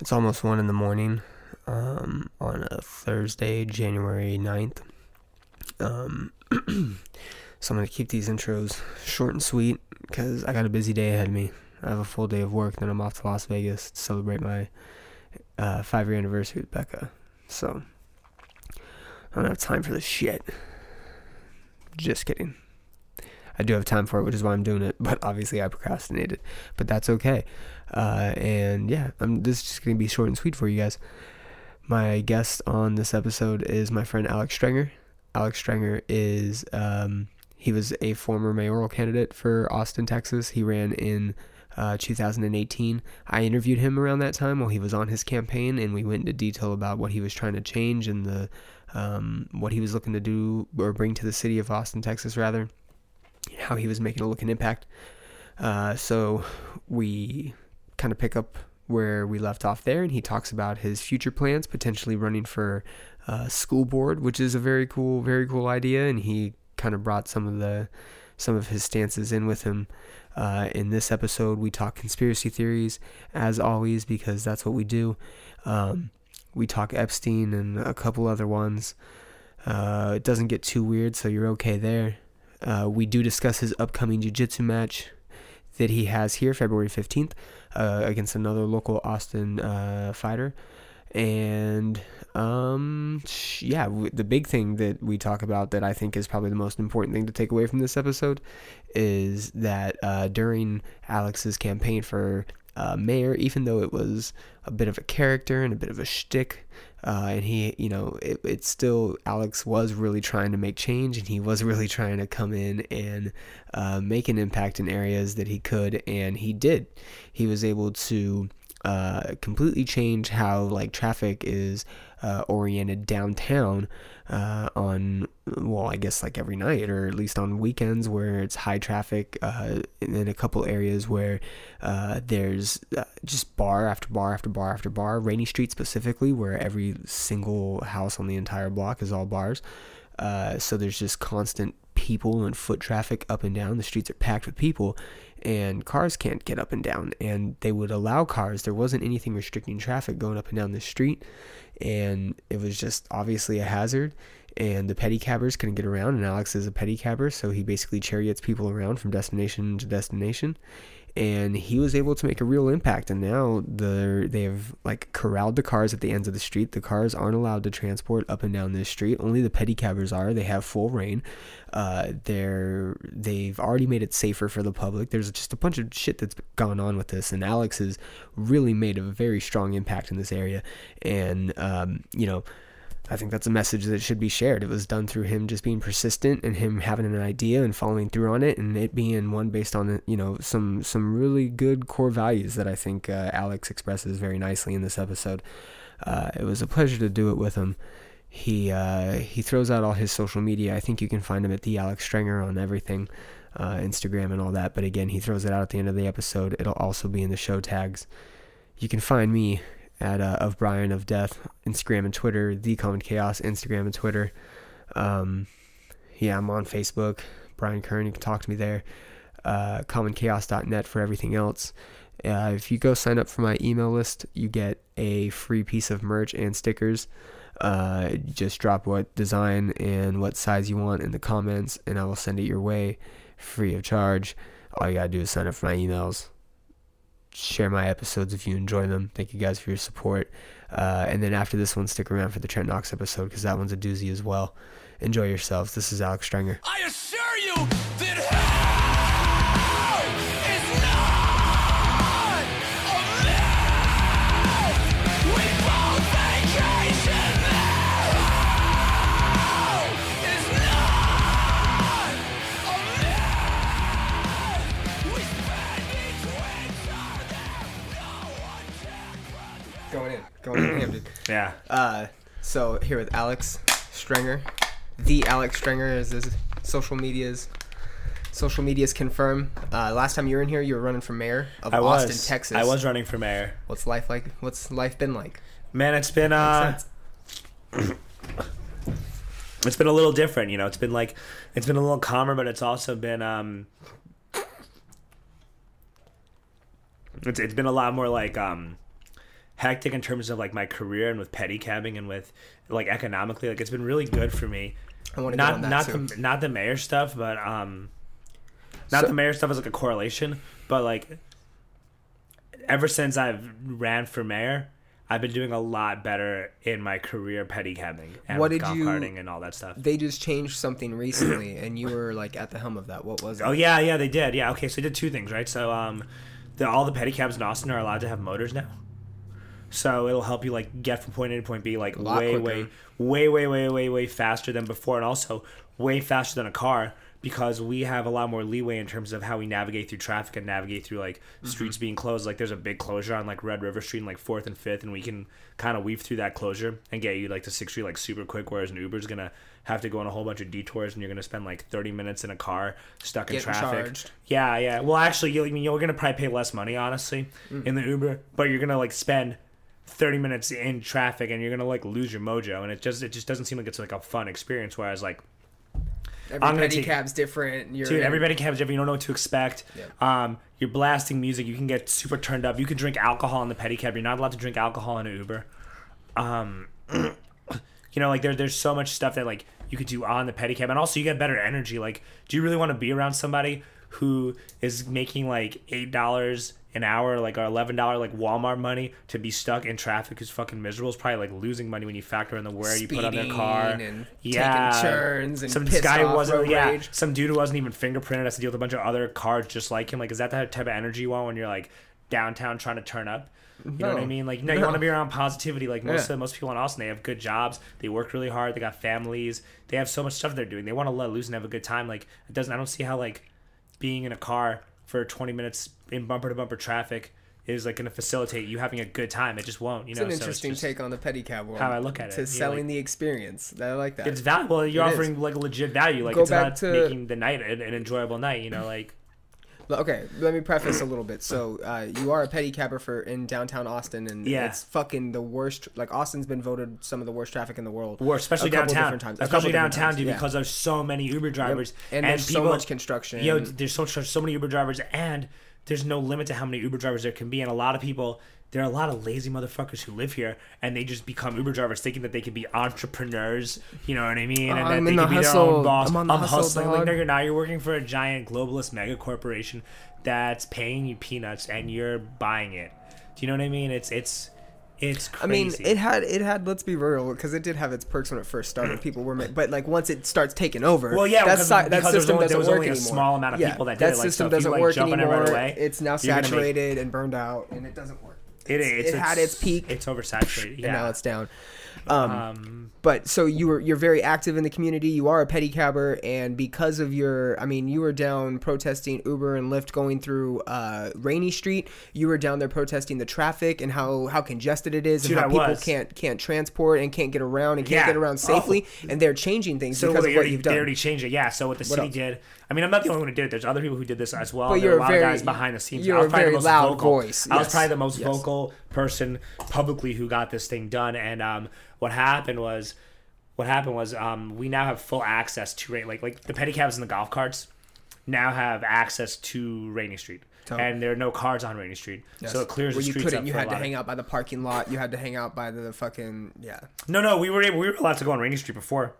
It's almost 1 in the morning um, on a Thursday, January 9th. Um, so I'm going to keep these intros short and sweet because I got a busy day ahead of me. I have a full day of work, then I'm off to Las Vegas to celebrate my uh, five year anniversary with Becca. So I don't have time for this shit. Just kidding. I do have time for it, which is why I'm doing it. But obviously, I procrastinated. But that's okay. Uh, and yeah, I'm, this is just going to be short and sweet for you guys. My guest on this episode is my friend Alex Strenger. Alex Strenger is, um, he was a former mayoral candidate for Austin, Texas. He ran in uh, 2018. I interviewed him around that time while he was on his campaign, and we went into detail about what he was trying to change and the um, what he was looking to do or bring to the city of Austin, Texas, rather, how he was making a look and impact. Uh, so we kind of pick up where we left off there, and he talks about his future plans, potentially running for uh, school board, which is a very cool, very cool idea, and he kind of brought some of the some of his stances in with him. Uh, in this episode, we talk conspiracy theories, as always, because that's what we do. Um, we talk Epstein and a couple other ones. Uh, it doesn't get too weird, so you're okay there. Uh, we do discuss his upcoming jiu-jitsu match that he has here, February 15th, uh, against another local Austin uh, fighter. And um, yeah, w- the big thing that we talk about that I think is probably the most important thing to take away from this episode is that uh, during Alex's campaign for uh, mayor, even though it was a bit of a character and a bit of a shtick, uh, and he, you know, it, it's still Alex was really trying to make change, and he was really trying to come in and uh, make an impact in areas that he could, and he did. He was able to uh, completely change how like traffic is uh, oriented downtown uh, on well I guess like every night or at least on weekends where it's high traffic uh, in a couple areas where uh, there's uh, just bar after bar after bar after bar Rainey Street specifically where every single house on the entire block is all bars. So there's just constant people and foot traffic up and down. The streets are packed with people and cars can't get up and down. And they would allow cars. There wasn't anything restricting traffic going up and down the street and it was just obviously a hazard and the pedicabbers couldn't get around and alex is a pedicabber so he basically chariots people around from destination to destination and he was able to make a real impact. And now the they have like corralled the cars at the ends of the street. The cars aren't allowed to transport up and down this street. Only the pedicabbers are. They have full reign. Uh, they're they've already made it safer for the public. There's just a bunch of shit that's gone on with this. And alex has really made a very strong impact in this area. And um, you know I think that's a message that should be shared. It was done through him just being persistent and him having an idea and following through on it, and it being one based on you know some some really good core values that I think uh, Alex expresses very nicely in this episode. Uh, it was a pleasure to do it with him. He uh, he throws out all his social media. I think you can find him at the Alex Strenger on everything, uh, Instagram and all that. But again, he throws it out at the end of the episode. It'll also be in the show tags. You can find me at uh, of Brian of Death, Instagram and Twitter, The Common Chaos, Instagram and Twitter. Um, yeah, I'm on Facebook, Brian Kern. You can talk to me there. Uh, commonchaos.net for everything else. Uh, if you go sign up for my email list, you get a free piece of merch and stickers. Uh, just drop what design and what size you want in the comments, and I will send it your way free of charge. All you gotta do is sign up for my emails share my episodes if you enjoy them. Thank you guys for your support. Uh, and then after this one, stick around for the Trent Knox episode because that one's a doozy as well. Enjoy yourselves. This is Alex Strenger. I assure you that Going in. Going ham, dude. Yeah. Uh, so here with Alex Strenger. The Alex Strenger is his social medias. Social medias confirm. Uh, last time you were in here, you were running for mayor of I Austin, was. Texas. I was running for mayor. What's life like? What's life been like? Man, it's been uh, it's been a little different. You know, it's been like, it's been a little calmer, but it's also been um, it's it's been a lot more like um, hectic in terms of like my career and with pedicabbing and with like economically. Like it's been really good for me. I want to Not not the not the mayor stuff, but um, not So- the mayor stuff is like a correlation, but like ever since I've ran for mayor. I've been doing a lot better in my career pedicabbing and What did golf you- and all that stuff. They just changed something recently, and you were like at the helm of that. What was it? Oh yeah, yeah, they did. Yeah, okay, so they did two things, right? So um, the, all the pedicabs in Austin are allowed to have motors now. So it'll help you like get from point A to point B like way, quicker. way, way, way, way, way, way faster than before, and also way faster than a car because we have a lot more leeway in terms of how we navigate through traffic and navigate through like Mm-hmm. streets being closed. Like there's a big closure on like Red River Street and like Fourth and Fifth, and we can kind of weave through that closure and get you like to Sixth Street like super quick. Whereas an Uber's gonna have to go on a whole bunch of detours, and you're gonna spend like 30 minutes in a car stuck in Getting traffic. charged. Yeah, yeah. Well, actually, you, I mean, you're gonna probably pay less money, honestly, Mm. in the Uber, but you're gonna like spend 30 minutes in traffic, and you're gonna like lose your mojo, and it just it just doesn't seem like it's like a fun experience. Whereas like, Every I'm gonna pedicab's take- different. You're dude, everybody cabs different. You don't know what to expect. Um, you're blasting music. You can get super turned up. You can drink alcohol in the pedicab. You're not allowed to drink alcohol in an Uber. Um, you know, like there, there's so much stuff that like you could do on the pedicab, and also you get better energy. Like, do you really want to be around somebody who is making like eight dollars an hour, like or eleven dollar like Walmart money to be stuck in traffic is fucking miserable? Is probably like losing money when you factor in the wear you put on their car. And yeah, taking turns and some guy wasn't. Yeah, rage. some dude who wasn't even fingerprinted has to deal with a bunch of other cars just like him. Like, is that the type of energy you want when you're like downtown trying to turn up? You know what I mean? Like, no, you want to be around positivity. Like most Yeah. of most people in Austin, they have good jobs. They work really hard. They got families. They have so much stuff they're doing. They want to let loose and have a good time. Like, it doesn't. I don't see how like being in a car for 20 minutes in bumper to bumper traffic is like going to facilitate you having a good time. It just won't. You know, It's know. an So interesting take on the pedicab world. how I look at it. To selling like- the experience. I like that. It's valuable. You're It is. offering like legit value. Like Go it's back about to- making the night an, an enjoyable night. You know, like Okay, let me preface a little bit. So, uh, you are a pedicabber for in downtown Austin, and Yeah. it's fucking the worst. Like Austin's been voted some of the worst traffic in the world. Or especially downtown, different times. Especially downtown, times, dude, yeah. because there's so many Uber drivers and, there's so much construction. Yo, there's so so many Uber drivers, and there's no limit to how many Uber drivers there can be, and a lot of people. There are a lot of lazy motherfuckers who live here, and they just become Uber drivers, thinking that they can be entrepreneurs. You know what I mean? And I'm that they the can be their hustle. own boss. I'm on the hustle, hustling. Like, no, you're not. You're working for a giant globalist mega corporation that's paying you peanuts, and you're buying it. Do you know what I mean? It's it's it's I mean, it had it had. Let's be real, because it did have its perks when it first started. People were, ma- but like once it starts taking over, Well, yeah, that, because- si- that because system only- doesn't was work only a anymore. small amount of yeah, people that that did it, like, so system you, doesn't like, work jump on it anymore. right away, it's now you're make- saturated and burned out, and it doesn't work. It is. it had its peak. It's oversaturated. and Yeah. now it's down. Um, um, but so you were you're very active in the community. You are a pedicabber, and because of your, I mean, you were down protesting Uber and Lyft going through uh, Rainey Street. You were down there protesting the traffic and how how congested it is, Dude, and how I people was. can't can't transport and can't get around and can't Yeah. get around safely. And they're changing things so because they of what already, you've done. they already changed it. Yeah. So what the What city else? did. I mean, I'm not the only one who did it. There's other people who did this as well. But there are a lot very- of guys behind the scenes. you're I was a probably very the most loud vocal. voice. I was probably the most Yes. vocal person publicly who got this thing done. And um, what happened was, what happened was, um, we now have full access to Ra- like like the pedicabs and the golf carts now have access to Rainey Street. Dope. And there are no cars on Rainey Street, so it clears Where the you streets couldn't, up you for a had to lot of- hang out by the parking lot. You had to hang out by the fucking yeah. No, no, we were able, we were allowed to go on Rainey Street before.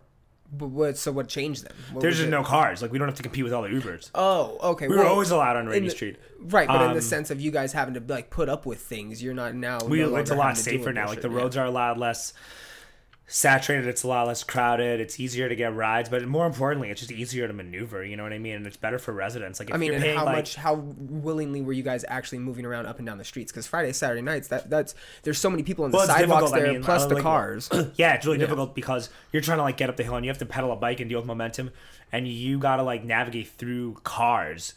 But what? So what changed then? What There's just it? no cars. Like we don't have to compete with all the Ubers. Oh, okay. We were always allowed on in Rainy the- Street. Right, but in the Um, sense of you guys having to like put up with things, you're not now. We, no it's a lot having to deal safer with now. Like bullshit, the yeah. roads are a lot less saturated. It's a lot less crowded. It's easier to get rides, but more importantly, it's just easier to maneuver. You know what I mean? And it's better for residents. Like if I mean, you're and paying how like much, how willingly were you guys actually moving around up and down the streets? Because Friday, Saturday nights, that that's there's so many people on the Well, sidewalks difficult. I there, mean, plus uh, the like- cars. yeah, it's really difficult because you're trying to like get up the hill and you have to pedal a bike and deal with momentum, and you got to like navigate through cars.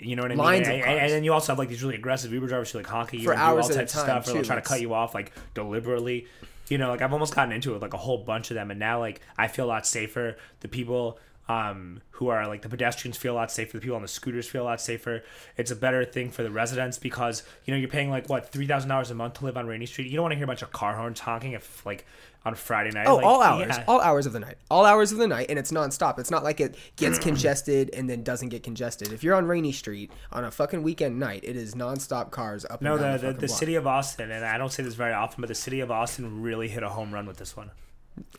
You know what I mean? Lines of and, cars. and then you also have like these really aggressive Uber drivers who like honk at you For and hours do all types of stuff, or they'll try to cut you off like deliberately. You know, like I've almost gotten into it, like a whole bunch of them, and now like I feel a lot safer. The people um, who are like the pedestrians feel a lot safer, the people on the scooters feel a lot safer. It's a better thing for the residents because you know you're paying like what three thousand dollars a month to live on Rainey Street. You don't want to hear a bunch of car horns honking if like on Friday night. Oh, like, all hours, yeah. all hours of the night, all hours of the night, and it's nonstop. It's not like it gets congested and then doesn't get congested. If you're on Rainey Street on a fucking weekend night, it is nonstop cars up. No, and down the, the, the, the city of Austin, and I don't say this very often, but the city of Austin really hit a home run with this one.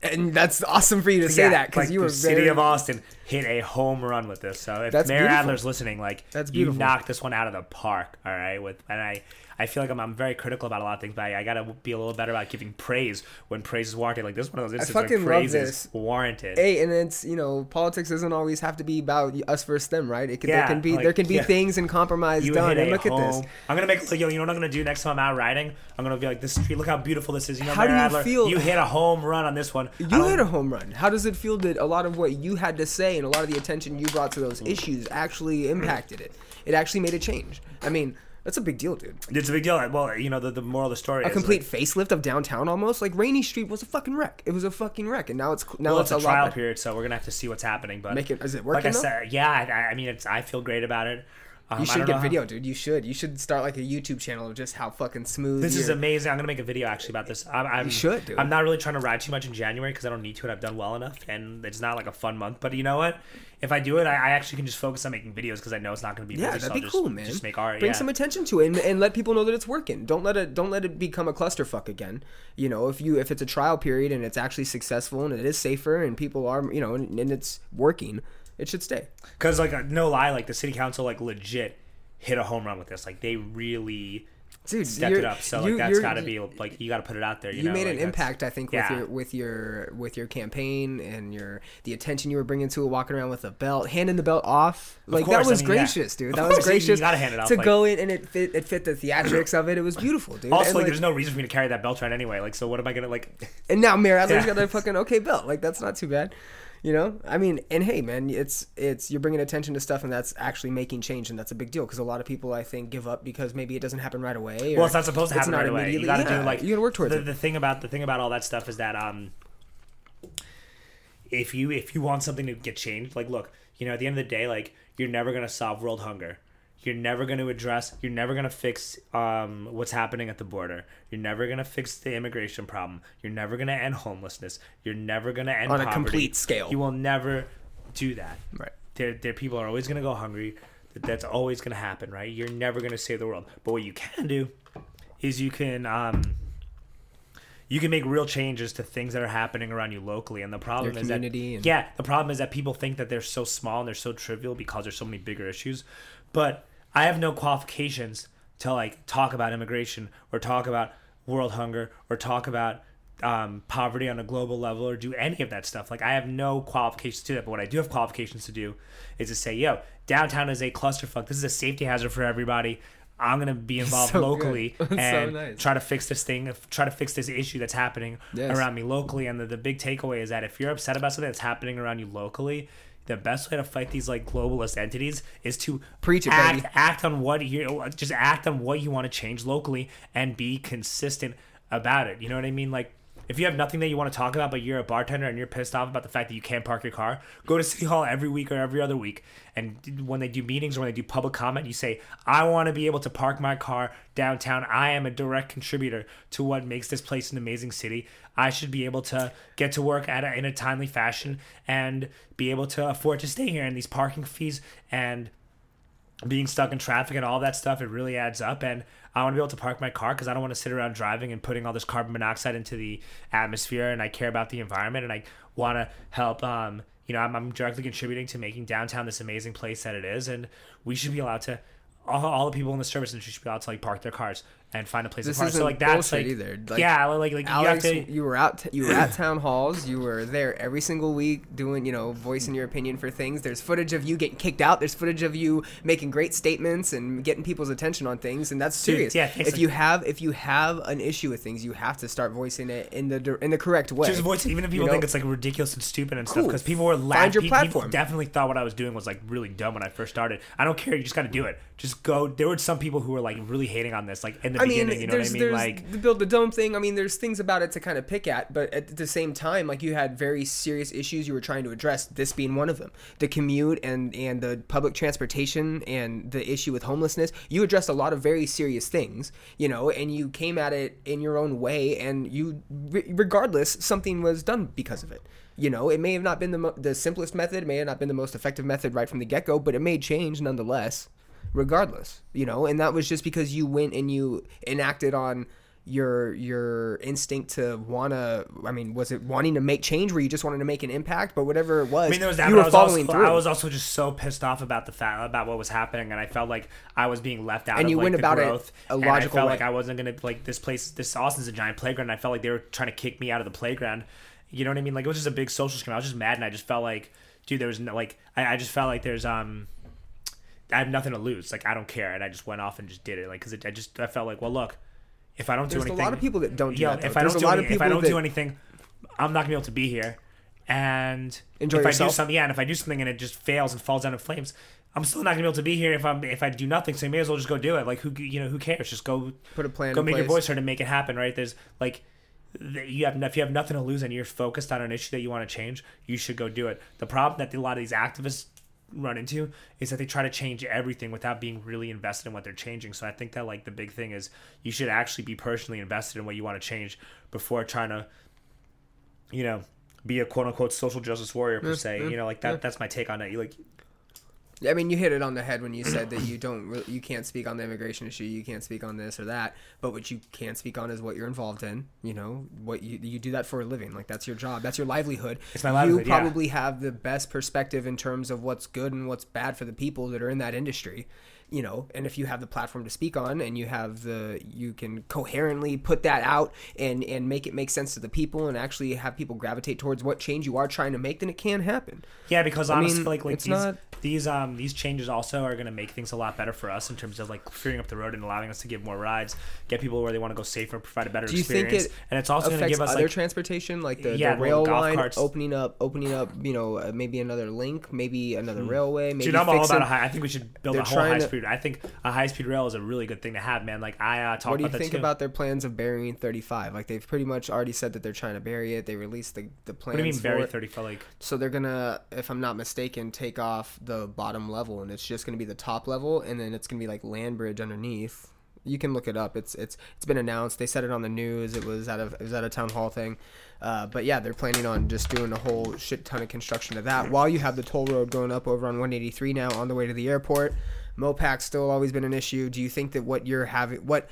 And that's awesome for you to say Yeah, that because like, you the were city very. of Austin hit a home run with this. So if That's Mayor beautiful. Adler's listening, like That's you knocked this one out of the park. All right, with and I. I feel like I'm, I'm very critical about a lot of things, but I, I gotta be a little better about giving praise when praise is warranted. Like this is one of those instances where praise this. is warranted. Hey, and it's you know politics doesn't always have to be about us versus them, right? It can, Yeah, there can be like, there can be yeah. things and compromise you done. And look at this. I'm gonna make like, yo. You know what I'm gonna do next time I'm out riding? I'm gonna be like, this street. Look how beautiful this is. You know, How do Mayor you Adler, feel- You hit a home run on this one. You hit a home run. How does it feel that a lot of what you had to say and a lot of the attention you brought to those issues actually impacted it? It actually made a change. I mean, that's a big deal, dude. It's a big deal. Well, you know, the, the moral of the story A complete like, facelift of downtown, almost like Rainey Street was a fucking wreck. It was a fucking wreck, and now it's now well, it's, it's a trial period, so we're gonna have to see what's happening. But Make it- is it working? Like I though? said, yeah. I, I mean, it's. I feel great about it. Um, You should get know how- video, dude. You should. You should start like a YouTube channel of just how fucking smooth. This is amazing. I'm gonna make a video actually about this. I'm, I'm, You should, dude. I'm not really trying to ride too much in January because I don't need to, and I've done well enough, and it's not like a fun month. But you know what? If I do it, I, I actually can just focus on making videos because I know it's not gonna be. Yeah, busy, that'd I'll be just, cool, man. Just make art. Bring yeah. some attention to it and, and let people know that it's working. Don't let it don't let it become a clusterfuck again. You know, if you if it's a trial period and it's actually successful and it is safer and people are you know and, and it's working, it should stay. Because like uh, no lie, like the city council like legit hit a home run with this. Like they really Dude, stepped it up. So you- like that's got to be like you got to put it out there. You, You, know? made like, an impact, I think, with yeah. your with your with your campaign and your the attention you were bringing to it, walking around with a belt, handing the belt off. Like course, that I was mean, yeah. gracious, dude. Of That was course, you- gracious. gotta hand it off, to like- go in and it fit it fit the theatrics of it. It was beautiful, dude. Also, and, like, there's no reason for me to carry that belt around anyway. Like, so what am I gonna like? And now Mayor Adler's Yeah. got a fucking okay belt. Like that's not too bad. You know, I mean, and hey, man, it's it's you're bringing attention to stuff, and that's actually making change, and that's a big deal because a lot of people, I think, give up because maybe it doesn't happen right away. Or Well, it's not supposed to happen right away. You immediately- gotta yeah, do like you gotta work towards the, it. The thing about the thing about all that stuff is that um, if you if you want something to get changed, like look, you know, at the end of the day, like you're never gonna solve world hunger. You're never going to address. You're never going to fix um, what's happening at the border. You're never going to fix the immigration problem. You're never going to end homelessness. You're never going to end poverty. On a complete scale. You will never do that. Right. There, there people are always going to go hungry. That's always going to happen, right? You're never going to save the world. But what you can do is you can um, you can make real changes to things that are happening around you locally. And the problem Your is that yeah, the problem is that people think that they're so small and they're so trivial because there's so many bigger issues. But I have no qualifications to like talk about immigration or talk about world hunger or talk about um, poverty on a global level or do any of that stuff. Like I have no qualifications to do that. But what I do have qualifications to do is to say, yo, downtown is a clusterfuck. This is a safety hazard for everybody. I'm gonna be involved So locally That's so and nice. try to fix this thing, try to fix this issue that's happening Yes. around me locally. And the, the big takeaway is that if you're upset about something that's happening around you locally, the best way to fight these like globalist entities is to Preach it, act, baby. act on what you just act on what you want to change locally and be consistent about it. You know what I mean? Like if you have nothing that you want to talk about, but you're a bartender and you're pissed off about the fact that you can't park your car, go to City Hall every week or every other week. And when they do meetings or when they do public comment, you say, I want to be able to park my car downtown. I am a direct contributor to what makes this place an amazing city. I should be able to get to work at a, in a timely fashion and be able to afford to stay here. And these parking fees and being stuck in traffic and all that stuff, it really adds up. And I want to be able to park my car because I don't want to sit around driving and putting all this carbon monoxide into the atmosphere. And I care about the environment and I want to help. Um, you know, I'm, I'm directly contributing to making downtown this amazing place that it is. And we should be allowed to. All, all the people in the service industry should be allowed to like park their cars and find a place This to park. So like that's like either. Like, yeah, like like Alex, you to. you were out. you were at town halls. You were there every single week, doing you know, voicing your opinion for things. There's footage of you getting kicked out. There's footage of you making great statements and getting people's attention on things, and that's Dude, serious. yeah, if like- you have if you have an issue with things, you have to start voicing it in the in the correct way. Just voice, even if people know? think it's like ridiculous and stupid and stuff, because people were Find laughing. your People platform. definitely thought what I was doing was like really dumb when I first started. I don't care. You just got to do it. Just go. There were some people who were like really hating on this, like in the the I mean, you know there's what I mean? there's Like the build the dome thing. I mean, there's things about it to kind of pick at, but at the same time, like you had very serious issues you were trying to address. This being one of them, the commute and and the public transportation and the issue with homelessness. You addressed a lot of very serious things, you know, and you came at it in your own way, and you, re- regardless, something was done because of it. You know, it may have not been the mo- the simplest method, it may have not been the most effective method right from the get go, but it made change nonetheless regardless you know and that was just because you went and you enacted on your your instinct to wanna i mean was it wanting to make change where you just wanted to make an impact but whatever it was I mean, there was that. you I were was following also, through I was also just so pissed off about the fact about what was happening, and I felt like I was being left out. And of, you like, went the about it growth, a and logical I felt way. like I wasn't gonna like this place. This Austin's a giant playground. And I felt like they were trying to kick me out of the playground. You know what I mean? Like it was just a big social scream. I was just mad, and I just felt like, dude, there was no like. I, I just felt like there's um. I have nothing to lose. Like I don't care, and I just went off and just did it. Like because I just I felt like, well, look, if I don't there's do anything, a lot of people that don't do yo, that though. if I there's don't do any, if I don't that, do anything, I'm not gonna be able to be here. And Enjoy if I do something, yeah, and if I do something and it just fails and falls down in flames, I'm still not gonna be able to be here if I'm if I do nothing. So you may as well just go do it. Like who you know who cares? Just go put a plan go make your voice heard and make it happen. Right? There's like you have if you have nothing to lose and you're focused on an issue that you want to change, you should go do it. The problem that a lot of these activists run into is that they try to change everything without being really invested in what they're changing. So I think that like the big thing is you should actually be personally invested in what you want to change before trying to, you know, be a quote unquote social justice warrior per se. You know, like that. That's my take on it. You like I mean, you hit it on the head when you said that you don't, re- you can't speak on the immigration issue, you can't speak on this or that, but what you can speak on is what you're involved in. You know, what you you do that for a living, like that's your job, that's your livelihood. It's my livelihood, You yeah. probably have the best perspective in terms of what's good and what's bad for the people that are in that industry. You know, and if you have the platform to speak on, and you have the, you can coherently put that out and and make it make sense to the people, and actually have people gravitate towards what change you are trying to make, then it can happen. Yeah, because I honestly, mean, like like it's these not- these um these changes also are gonna make things a lot better for us in terms of like clearing up the road and allowing us to give more rides, get people where they want to go safer, provide a better Do you think experience, it and it's also gonna affects give us other like transportation like the, Yeah, the rail golf line carts. opening up opening up you know uh, maybe another link maybe another railway maybe. Dude, I'm all about a high. I think we should build they're a whole high to- speed. I think a high speed rail is a really good thing to have, man. Like I uh, talk what do you about think too. about their plans of burying 35 like they've pretty much already said that they're trying to bury it they released the, the plans what do you mean bury it. thirty for like? so they're gonna if i'm not mistaken take off the bottom level and it's just gonna be the top level and then it's gonna be like land bridge underneath you can look it up it's it's it's been announced they said it on the news it was at a it was at a town hall thing uh, but yeah they're planning on just doing a whole shit ton of construction of that while you have the toll road going up over on 183 now on the way to the airport mopac's still always been an issue. Do you think that what you're having what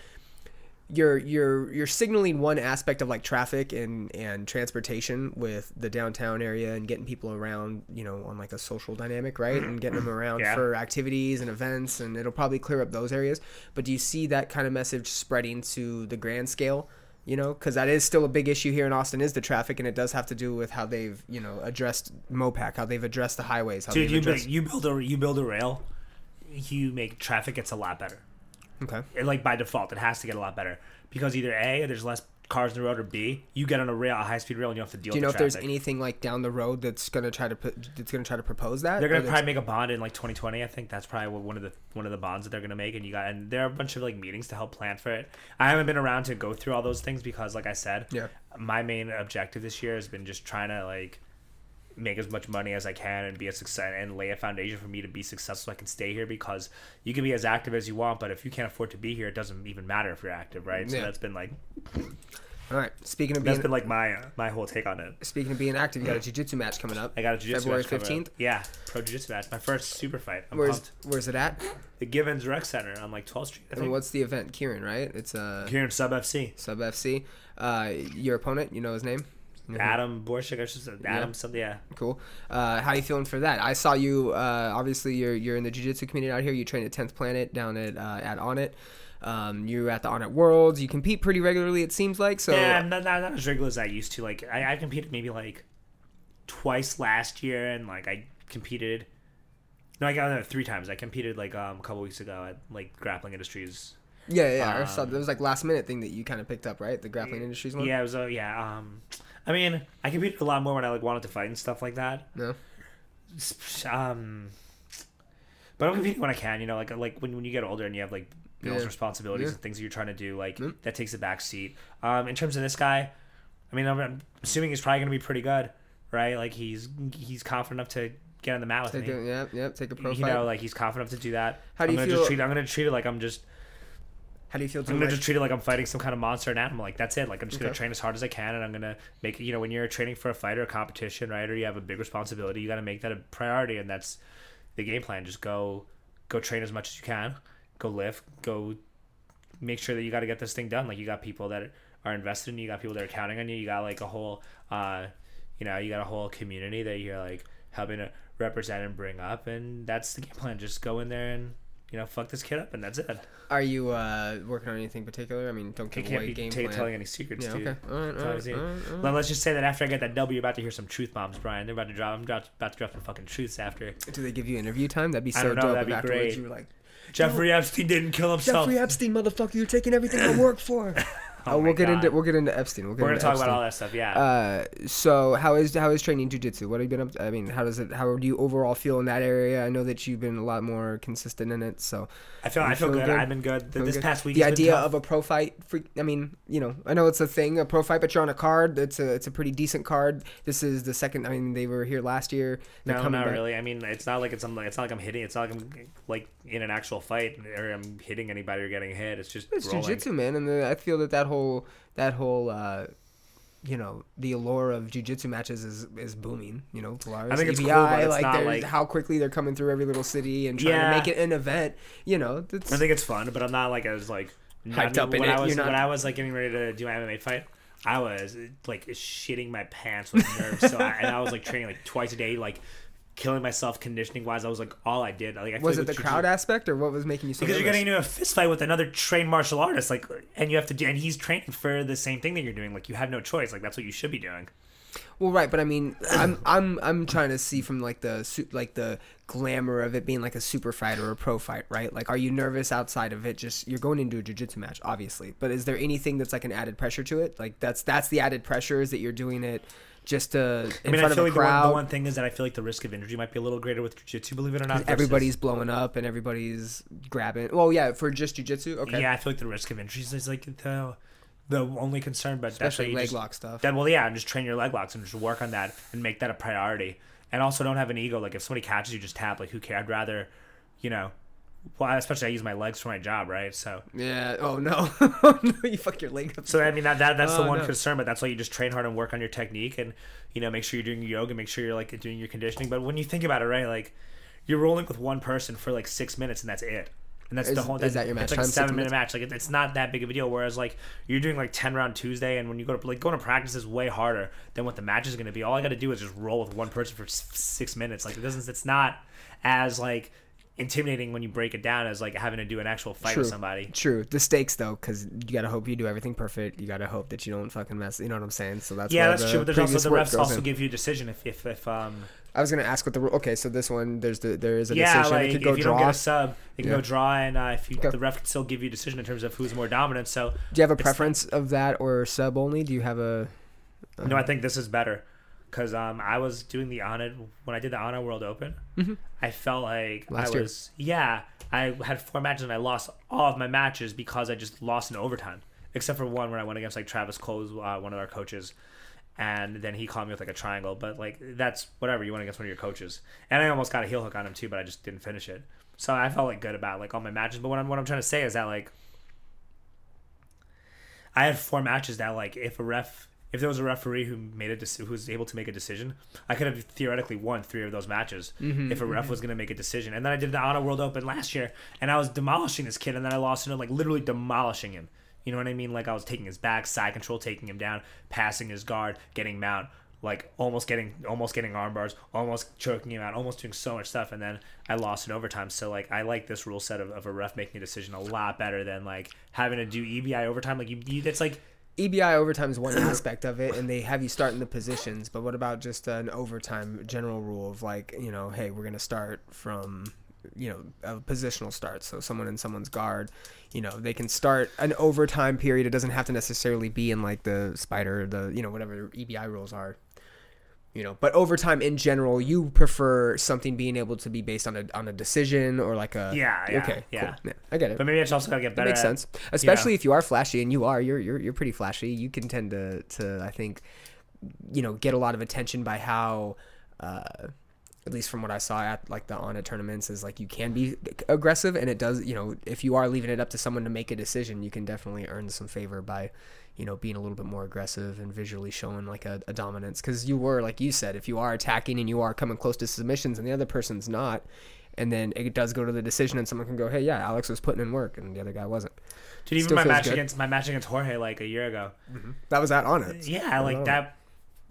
you're you're you're signaling one aspect of like traffic and and transportation with the downtown area and getting people around you know on like a social dynamic right? And getting them around Yeah. for activities and events and it'll probably clear up those areas. But do you see that kind of message spreading to the grand scale? You know because that is still a big issue here in austin is the traffic and it does have to do with how they've you know addressed mopac how they've addressed the highways how Dude, they've you addressed build, you build a you build a rail, you make traffic gets a lot better. okay It, like by default, it has to get a lot better because either a there's less cars in the road, or b you get on a rail, a high speed rail, and you have to deal. do you know with if the there's anything like down the road that's gonna try to put that's gonna try to propose that They're gonna probably make a bond in like 2020. I think that's probably what- one of the one of the bonds that they're gonna make. And you got and there are a bunch of like meetings to help plan for it. I haven't been around to go through all those things because, like I said, Yeah. my main objective this year has been just trying to like make as much money as I can and be a success and lay a foundation for me to be successful. So I can stay here because you can be as active as you want, but if you can't afford to be here, it doesn't even matter if you're active, right? So that's been like All right. Speaking of that's being been like my my whole take on it. speaking of being active, you got a jiu-jitsu match coming up. I got a jiu-jitsu February match coming up. 15th? Yeah, pro jiu-jitsu match. My first super fight. I'm Where's pumped. where's it at? The Givens Rec Center on like 12th Street. I And think. what's the event? Kieran, right? It's uh Kieran Sub FC. sub FC. Uh, your opponent, you know his name? Who- Adam Borshik, I should say. Adam something, yeah. Cool. Uh, how you feeling for that? I saw you. Uh, obviously, you're you're in the jiu-jitsu community out here. You train at Tenth Planet down at uh, at Onnit. Um, you're at the Onnit Worlds. You compete pretty regularly. It seems like so. yeah, I'm not, not, not as regular as I used to. Like, I, I competed maybe like twice last year, and like I competed. No, I got there three times. I competed like um, a couple weeks ago at like Grappling Industries. yeah, yeah. I saw Um, there was like last minute thing that you kind of picked up, right? The grappling industries one. Yeah, it was. Uh, yeah. Um, I mean, I competed a lot more when I like wanted to fight and stuff like that. No. um but I'm competing when I can, you know, like like when, when you get older and you have like bills, Yeah. responsibilities, Yeah. and things that you're trying to do. Like Mm. that takes a back seat. Um, in terms of this guy, I mean, I'm, I'm assuming he's probably going to be pretty good, right? Like he's he's confident enough to get on the mat with Take me. a, yeah, yeah. Take a pro you know, like he's confident enough to do that. How do I'm you gonna feel- Just treat, I'm gonna treat it like I'm just. How do you feel? I'm gonna just treat it like I'm fighting some kind of monster and animal. Like that's it. Like I'm just gonna train as hard as I can, and I'm gonna make it. You know, when you're training for a fight or a competition, right, or you have a big responsibility, you got to make that a priority, and that's the game plan. Just go, go train as much as you can. Go lift. Go make sure that you got to get this thing done. Like you got people that are invested in you. You got people that are counting on you. You got like a whole, uh, you know, you got a whole community that you're like helping to represent and bring up, and that's the game plan. Just go in there and you know fuck this kid up, and that's it. Are you uh, working on anything particular? I mean, don't I give can't away be game plan. telling any secrets, yeah. dude. Okay. All right. All I right, all right, all right. Let's just say that after I get that W, you're about to hear some truth bombs, Brian. They're about to drop. I'm about, to drop some fucking truths after. Do they give you interview time? That'd be I so don't know, dope. that'd be afterwards great. You were like, Jeffrey Epstein didn't kill himself. Jeffrey Epstein, motherfucker, you're taking everything I work for. Oh we'll get God. into we'll get into Epstein. We'll get We're gonna into talk Epstein. about all that stuff. Yeah. Uh, so how is how is training jujitsu? What have you been up? To? I mean, how does it? How do you overall feel in that area? I know that you've been a lot more consistent in it. So I feel. I feel good. good? I've been good. Feeling this good? past week. the idea of a pro fight. Freak, I mean, you know, I know it's a thing, a pro fight, but you're on a card. It's a it's a pretty decent card. This is the second. I mean, they were here last year. They're No, not back. really. I mean, it's not like it's I'm, it's not like I'm hitting. It's not like I'm like in an actual fight or I'm hitting anybody or getting hit. It's just It's rolling. jujitsu, man, and the, I feel that that whole that whole. Uh, you know the allure of jujitsu matches is is booming. You know, Polaris, I think it's EBI, cool, but it's like not like- how quickly they're coming through every little city and trying Yeah. to make it an event. You know, that's, I think it's fun, but I'm not like as like Hyped up in when it, I was you're not- when I was like getting ready to do my MMA fight. I was like shitting my pants with nerves. so I, and I was like training like twice a day, like killing myself conditioning wise. I was like all I did. Like I was it the crowd aspect or what was making you so Because you're nervous? getting into a fist fight with another trained martial artist, like, and you have to do, and he's training for the same thing that you're doing. Like, you have no choice. Like, that's what you should be doing. Well, right, but I mean, I'm I'm I'm trying to see from like the like the glamour of it being like a super fight or a pro fight, right? Like, are you nervous outside of it? Just you're going into a jujitsu match, obviously, but is there anything that's like an added pressure to it? Like that's that's the added pressure is that you're doing it just uh, to in I mean, front I feel of a like the one, crowd. the one thing is that I feel like the risk of injury might be a little greater with jiu-jitsu, believe it or not. versus- everybody's blowing up and everybody's grabbing. Well, yeah, for just jujitsu, okay, Yeah, I feel like the risk of injuries is like the the only concern, but especially leg just, lock stuff. Then, well, yeah, and just train your leg locks and just work on that and make that a priority. And also, don't have an ego. Like, if somebody catches you, just tap. Like, who cares? I'd rather, you know, well, especially I use my legs for my job, right? So, yeah. Oh no, Oh, no, you fuck your leg up. so I mean, that, that that's the oh, one no. concern. But that's why you just train hard and work on your technique, and you know, make sure you're doing your yoga, make sure you're like doing your conditioning. But when you think about it, right, like you're rolling with one person for like six minutes, and that's it. And that's Is- the whole. is that your match It's like a seven minute match. Like it, it's not that big of a deal. Whereas like you're doing like ten round Tuesday, and when you go to like going to practice is way harder than what the match is going to be. All I got to do is just roll with one person for six minutes. Like it doesn't. It's not as like intimidating when you break it down as like having to do an actual fight with somebody. True. The stakes though, because you gotta hope you do everything perfect. You gotta hope that you don't fucking mess. You know what I'm saying? So that's Yeah, that's the true. But there's also the refs also in. give you a decision if if, if um I was gonna ask what the okay. So this one, there's the there is a yeah decision. like it could if go you draw. don't get a sub, it can Yeah. go draw, and uh, if you Okay. the ref can still give you a decision in terms of who's more dominant. So do you have a preference of that or sub only? Do you have a? No, I think this is better because um, I was doing the Honor when I did the Honor World Open. I felt like Mm-hmm. Last I year. was yeah. I had four matches and I lost all of my matches because I just lost in overtime, except for one where I went against like Travis Cole, uh, one of our coaches, and then he called me with like a triangle. But like that's whatever you went against one of your coaches, and I almost got a heel hook on him too, but I just didn't finish it. So I felt like good about like all my matches. But what I'm what I'm trying to say is that like I had four matches that like if a ref if there was a referee who made a deci- who was able to make a decision, I could have theoretically won three of those matches mm-hmm, if a ref mm-hmm. was going to make a decision. And then I did the Honor World Open last year, and I was demolishing this kid, and then I lost to him, like literally demolishing him. You know what I mean? Like I was taking his back, side control, taking him down, passing his guard, getting mount, like almost getting almost getting arm bars, almost choking him out, almost doing so much stuff, and then I lost in overtime. So like I like this rule set of, of a ref making a decision a lot better than like having to do EBI overtime. Like you, you it's like EBI overtime is one aspect of it, and they have you start in the positions. But what about just an overtime general rule of like, you know, hey, we're gonna start from, you know, a positional start. So someone in someone's guard, you know, they can start an overtime period. It doesn't have to necessarily be in like the spider, the you know, whatever EBI rules are. You know, but over time in general, you prefer something being able to be based on a on a decision or like a Yeah, yeah, okay, yeah. cool. I get it. But maybe I just also gotta get That better. makes at- sense, especially if you are flashy, and you are. You're you're you're pretty flashy. You can tend to to I think, you know, get a lot of attention by how, uh, at least from what I saw at like the on tournaments, is like you can be aggressive, and it does. You know, if you are leaving it up to someone to make a decision, you can definitely earn some favor by, you know, being a little bit more aggressive and visually showing like a, a dominance. Because you were, like you said, if you are attacking and you are coming close to submissions, and the other person's not. And then it does go to the decision, and someone can go, "Hey, yeah, Alex was putting in work, and the other guy wasn't." Dude, even Still my match good. against my match against Jorge like a year ago. Mm-hmm. That was that on it. Yeah, like that.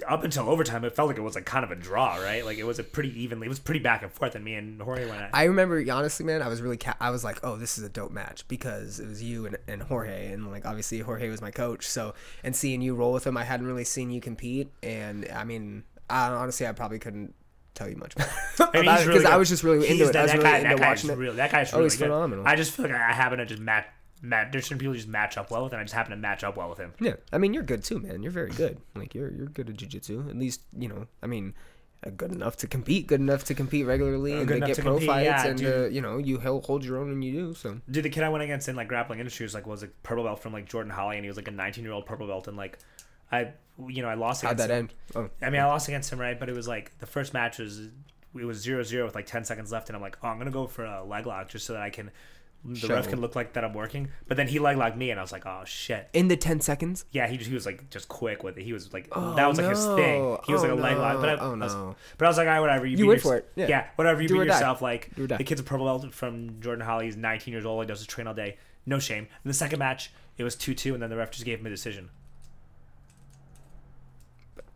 Up until overtime, it felt like it was like kind of a draw, right? Like it was a pretty evenly. It was pretty back and forth, and me and Jorge went at. I remember honestly, man, I was really ca- I was like, oh, this is a dope match because it was you and, and Jorge, and like obviously Jorge was my coach, so and seeing you roll with him, I hadn't really seen you compete, and I mean, I, honestly, I probably couldn't tell you much about I mean, it because really I was just really He's into it. that- I was that really guy- into that guy's watching it. Really, that guy's Oh, really he's good. phenomenal. I just feel like I happen to just match. There's certain people who just match up well with, and I just happen to match up well with him. Yeah, I mean, you're good too, man. You're very good. Like you're you're good at jujitsu. At least you know. I mean, uh, good enough to compete. Good enough to compete regularly Uh, and to get to pro compete, fights. yeah, and uh, you know, you hold your own and you do. So Dude, the kid I went against in like grappling industry was like was a purple belt from like Jordan Holly, and he was like a 19 year old purple belt, and like I, you know, I lost. how'd against that him. end? Oh, I mean, I lost against him, right? But it was like the first match was it was 0-0 with like ten seconds left, and I'm like, oh, I'm gonna go for a leg lock just so that I can. The ref can look like that I'm working, but then he leg locked me, and I was like, "Oh shit!" in the ten seconds. Yeah, he, he was like just quick with it. He was like Oh, that was like his thing. He was like Oh, a leg lock, but I, no. Oh, I was, no. but I was like, "All right, whatever." You, You beat went yours- for it. Yeah. whatever. You Do beat yourself. Like the kid's a purple belt from Jordan Holly. He's 19 years old. He does his train all day. No shame. In the second match, it was 2-2, and then the ref just gave him a decision.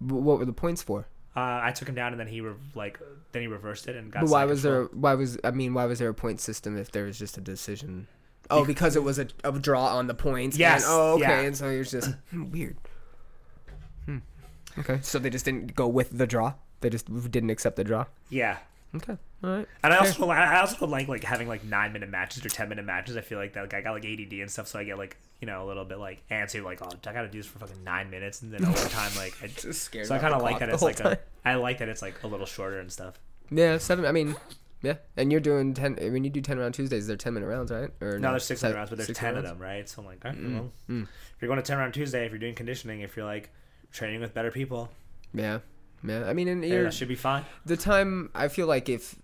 But what were the points for? Uh, I took him down, and then he re- like then he reversed it and got. But why was control. there? Why was I mean? Why was there a point system if there was just a decision? Oh, because it was a, a draw on the points. Yes, And, oh, okay. yeah. And so you're just weird. Hmm. Okay. So they just didn't go with the draw. They just didn't accept the draw. Yeah. Okay. All right. And I also I also like like having like nine minute matches or ten minute matches. I feel like that like, I got like ADD and stuff, so I get like you know a little bit like antsy, like oh I gotta do this for fucking nine minutes, and then overtime like I, Just scared. so I kind of like that it's like time. a I like that it's like a little shorter and stuff. Yeah, seven. I mean, yeah. And you're doing ten. When you do ten round Tuesdays, they're ten minute rounds, right? Or No, there's six minute rounds, but there's ten of rounds? them, right? So I'm like, all right, well, mm. if you're going to ten round Tuesday, if you're doing conditioning, if you're like training with better people, Yeah. Yeah. I mean, and yeah, you're, that should be fine. the time. I feel like if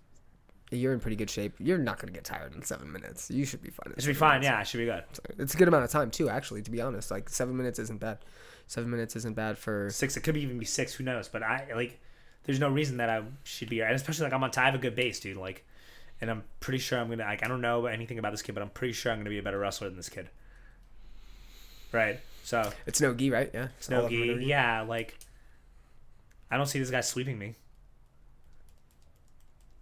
you're in pretty good shape, you're not gonna get tired in seven minutes. You should be fine. in It should be fine. minutes. Yeah, it should be good. It's a good amount of time too, actually. To be honest, like seven minutes isn't bad. Seven minutes isn't bad for. Six. It could even be six. Who knows? But I like. There's no reason that I should be, and especially like I'm on. I have a good base, dude. Like, and I'm pretty sure I'm gonna. Like, I don't know anything about this kid, but I'm pretty sure I'm gonna be a better wrestler than this kid. Right. So It's no gi, right? Yeah. All Snow of them are no gi. yeah, like I don't see this guy sweeping me.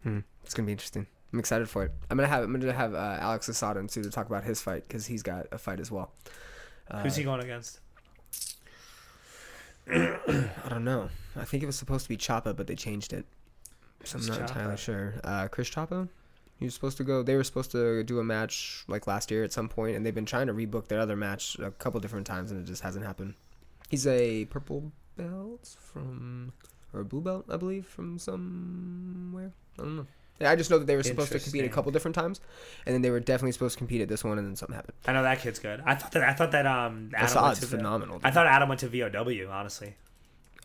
Hmm. It's gonna be interesting. I'm excited for it. I'm gonna have I'm gonna have uh, Alex Asada too to talk about his fight because he's got a fight as well. Uh, Who's he going against? I don't know. I think it was supposed to be Choppa, but they changed it. So I'm not entirely sure. Uh, Chris Choppa. He was supposed to go. They were supposed to do a match like last year at some point, and they've been trying to rebook their other match a couple different times, and it just hasn't happened. He's a purple belt from, or a blue belt, I believe, from somewhere. I don't know. Yeah, I just know that they were supposed to compete a couple different times, and then they were definitely supposed to compete at this one, and then something happened. I know that kid's good. I thought that I thought that um Adam went Assad's to the- phenomenal. I thought Adam went to VOW, honestly.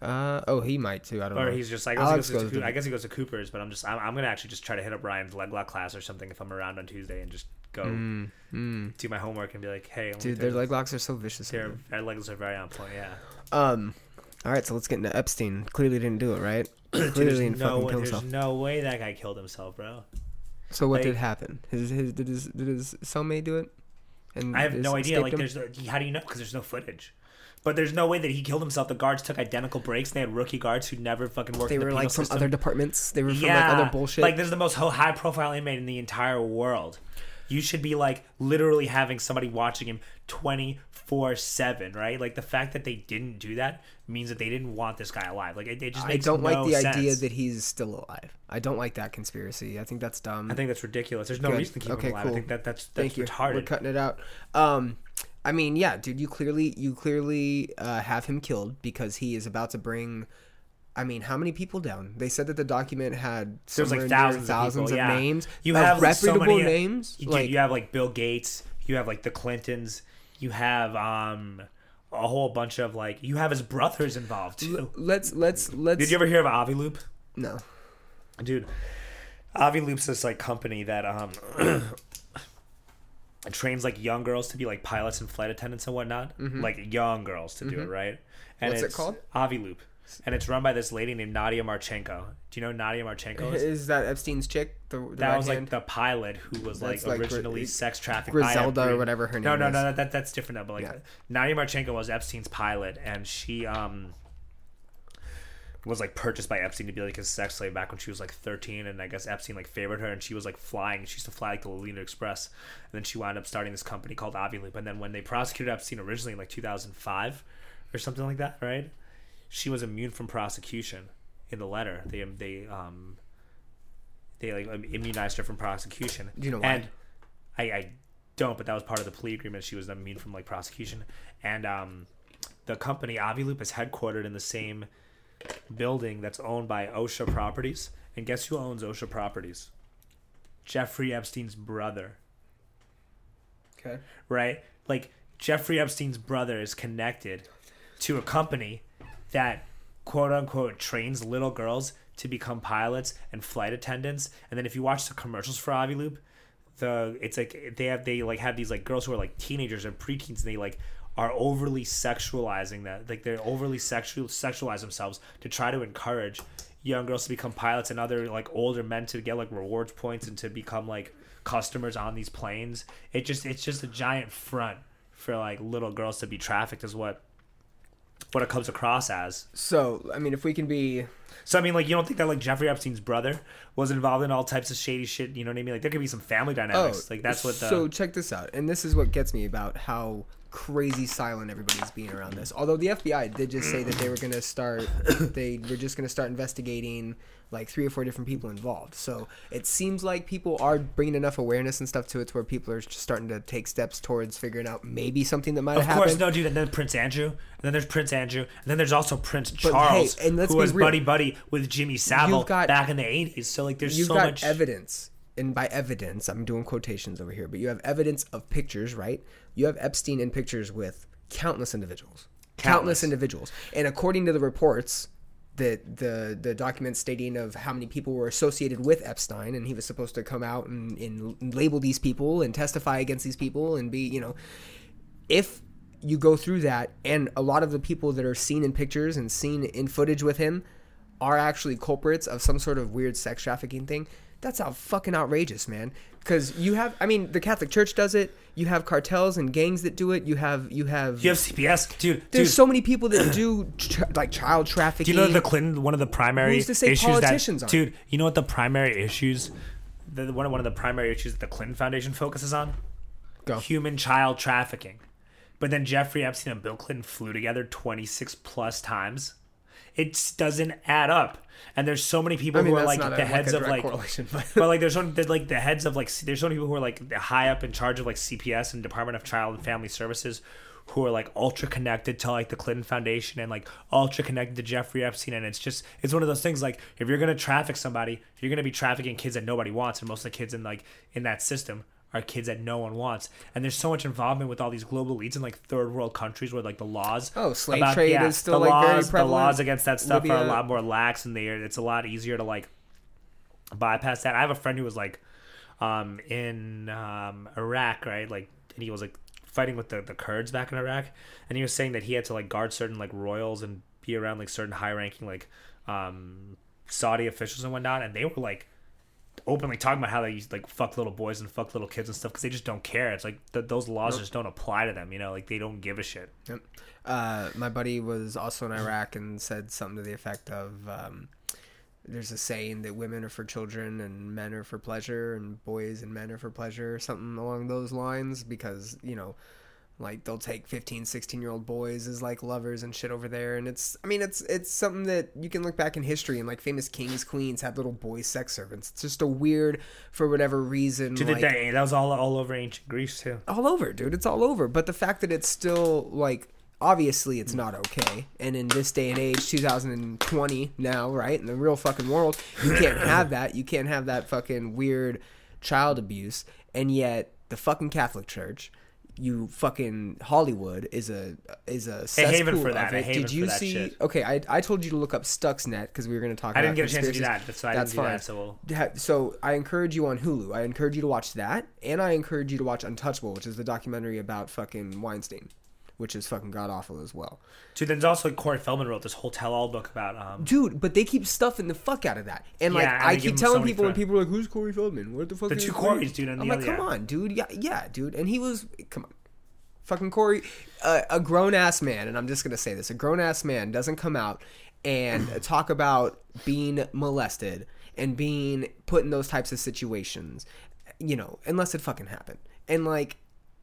Uh oh, he might too. I don't Or know. Or he's just like I guess, Alex he goes goes to, to- I guess he goes to Cooper's, but I'm just I'm, I'm gonna actually just try to hit up Ryan's leg lock class or something if I'm around on Tuesday and just go Mm, mm. do my homework and be like, hey, Dude, their leg locks are so vicious. their their legs are very on point. Yeah. Um, all right, so let's get into Epstein. Clearly didn't do it, right? Clearly there's didn't no fucking way, kill there's himself. no way that guy killed himself, bro. So what like- did happen? His his did his did his cellmate do it? And I have no idea. Like, him? there's uh, how do you know? Because there's no footage. But there's no way that he killed himself. The guards took identical breaks. They had rookie guards who never fucking worked. they in the were penal like from system. other departments. They were from yeah, like other bullshit. Like this is the most high profile inmate in the entire world. You should be like literally having somebody watching him twenty four seven, right? Like the fact that they didn't do that means that they didn't want this guy alive. Like it, it just I don't like no the idea that he's still alive. I don't like that conspiracy. I think that's dumb. I think that's ridiculous. There's no Good. reason to keep Okay, him alive. cool. I think that that's that's Thank you. We're cutting it out. Um, I mean, yeah, dude, you clearly you clearly uh, have him killed because he is about to bring I mean, how many people down? They said that the document had There's like thousands, thousands of, people, yeah. names. You have like, so reputable many, names. You, like you have like Bill Gates. You have like the Clintons. You have um a whole bunch of like you have his brothers involved too. let's let's let's. Did you ever hear of Avi Loop? no. dude avi loop's this like company that um trains like young girls to be like pilots and flight attendants and whatnot like young girls to do it right and Mm-hmm. What's it it's called? avi loop and it's run by this lady named nadia marchenko do you know nadia marchenko is? Is that Epstein's chick? The, the that right was hand? like the pilot who was like like originally sex trafficked Griselda or whatever her name no is. no that, that's different now but like Yeah. nadia marchenko was epstein's pilot and she um was like purchased by Epstein to be like his sex slave back when she was like 13 and I guess Epstein like favored her and she was like flying she used to fly like the Lolita Express and then she wound up starting this company called Avi Loop and then when they prosecuted Epstein originally in like 2005 or something like that right she was immune from prosecution in the letter they they um they like immunized her from prosecution Do you know why? and I, I don't but that was part of the plea agreement she was immune from like prosecution and um the company Avi Loop is headquartered in the same building that's owned by Ossa Properties. And guess who owns Ossa Properties? Jeffrey Epstein's brother, okay. right? Like Jeffrey Epstein's brother is connected to a company that quote unquote trains little girls to become pilots and flight attendants. And then if you watch the commercials for Avi Loop, the it's like they have they like have these like girls who are like teenagers and preteens and they like are overly sexualizing that like they're overly sexual sexualize themselves to try to encourage young girls to become pilots and other like older men to get like rewards points and to become like customers on these planes it just it's just a giant front for like little girls to be trafficked is what what it comes across as So I mean, if we can be so I mean, like, you don't think that like Jeffrey Epstein's brother was involved in all types of shady shit? You know what I mean? Like, there could be some family dynamics. Oh, like, that's what the So check this out, and this is what gets me about how crazy silent everybody's being around this. Although the FBI did just say that they were going to start, they were just going to start investigating like three or four different people involved. So it seems like people are bringing enough awareness and stuff to it to where people are just starting to take steps towards figuring out maybe something that might have happened. Of course, no, dude. And then Prince Andrew, and then there's Prince Andrew, and then there's also Prince hey, Charles, and let's who was real. buddy buddy with Jimmy Savile got- back in the '80s. So like, there's You've so got much. evidence, and by evidence, I'm doing quotations over here, but you have evidence of pictures, right? You have Epstein in pictures with countless individuals, countless, Countless. individuals, and according to the reports, the the the document stating of how many people were associated with Epstein, and he was supposed to come out and, and label these people and testify against these people and be, you know, if you go through that and a lot of the people that are seen in pictures and seen in footage with him are actually culprits of some sort of weird sex trafficking thing that's how fucking outrageous man because you have i mean the catholic church does it you have cartels and gangs that do it you have you have you have CPS, dude. there's dude, so many people that do like child do trafficking you know the Clinton? One of the primary Who's to say issues politicians that, aren't? dude. You know what the primary issues? The, one of one of the primary issues that the Clinton Foundation focuses on? Go. human child trafficking. But then Jeffrey Epstein and Bill Clinton flew together 26 plus times. It s- doesn't add up. And there's so many people I mean, who are like the like heads a of like, correlation, but- but like there's so there's like the heads of like there's so many people who are like high up in charge of like CPS and Department of Child and Family Services who are like ultra connected to like the Clinton Foundation and like ultra connected to Jeffrey Epstein. And it's just it's one of those things like if you're gonna traffic somebody you're gonna be trafficking kids that nobody wants and most of the kids in like in that system are kids that no one wants and there's so much involvement with all these global elites in like third world countries where like the laws Oh, slave trade is still, the like, very prevalent. the laws against that stuff are a lot more lax and they it's a lot easier to like bypass that. I have a friend who was like um, in um, Iraq, right? Like, and he was like fighting with the, the Kurds back in Iraq, and he was saying that he had to like guard certain like royals and be around like certain high ranking like um, Saudi officials and whatnot, and they were like openly talking about how they like fuck little boys and fuck little kids and stuff because they just don't care. It's like th- those laws just don't apply to them, you know? Like they don't give a shit. Yep. Uh, my buddy was also in Iraq and said something to the effect of um, there's a saying that women are for children and men are for pleasure and boys and men are for pleasure, something along those lines, because, you know, like they'll take 15 16 year old boys as like lovers and shit over there and it's i mean it's it's something that you can look back in history and like famous kings queens had little boy sex servants it's just a weird for whatever reason To like, the day, that was all all over ancient Greece too. all over, dude. It's all over. But the fact that it's still like obviously it's not okay. And in this day and age, 2020 now, right, in the real fucking world, you can't have that. You can't have that fucking weird child abuse. And yet, the fucking Catholic Church, you fucking Hollywood is a is a cesspool haven for that, a haven Did for you that see? shit. Okay, I, I told you to look up Stuxnet because we were going to talk. I about didn't get a chance to do that, that's why I That's fine. that. So we'll, so I encourage you on Hulu. I encourage you to watch that, and I encourage you to watch Untouchable, which is the documentary about fucking Weinstein, which is fucking god awful as well, dude. There's also Corey Feldman wrote this whole tell-all book about um. dude. But they keep stuffing the fuck out of that, and like Yeah, I keep him so telling people, and people are like, "Who's Corey Feldman? What the fuck?" The is two Corey?" Corys, dude, and I'm the like, other- come on, dude. Yeah, yeah, dude. And he was, come on, fucking Corey, uh, a grown ass man, and I'm just gonna say this: a grown ass man doesn't come out and talk about being molested and being put in those types of situations, you know, unless it fucking happened. And like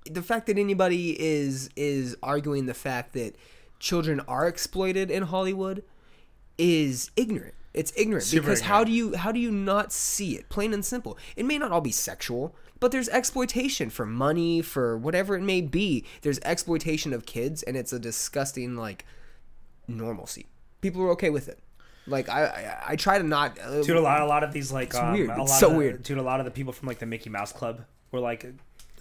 the fact that anybody is is arguing the fact that children are exploited in Hollywood is ignorant. It's ignorant Super because how do you how do you not see it? Plain and simple. It may not all be sexual, but there's exploitation for money, for whatever it may be. There's exploitation of kids, and it's a disgusting like normalcy. People are okay with it. Like I I, I try to not. Uh, Dude, a lot, a lot of these like, um, weird. A It's so of weird. Dude, a lot of the people from like the Mickey Mouse Club were like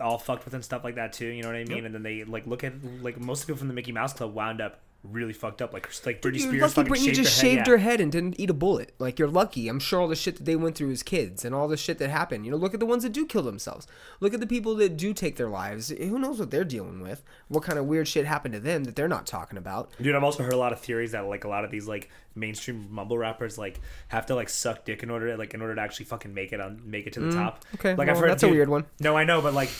all fucked with and stuff like that too. You know what I mean? And then they like look at like most people from the Mickey Mouse Club wound up really fucked up. Like like Britney Spears lucky fucking Britney just her shaved yeah. her head and didn't eat a bullet. Like you're lucky. I'm sure all the shit that they went through as kids and all the shit that happened. You know, look at the ones that do kill themselves. Look at the people that do take their lives. Who knows what they're dealing with? What kind of weird shit happened to them that they're not talking about? Dude, I've also heard a lot of theories that like a lot of these like mainstream mumble rappers like have to like suck dick in order to like in order to actually fucking make it on make it to the top. Mm, okay, like well, that's a weird one. No, I know, but like,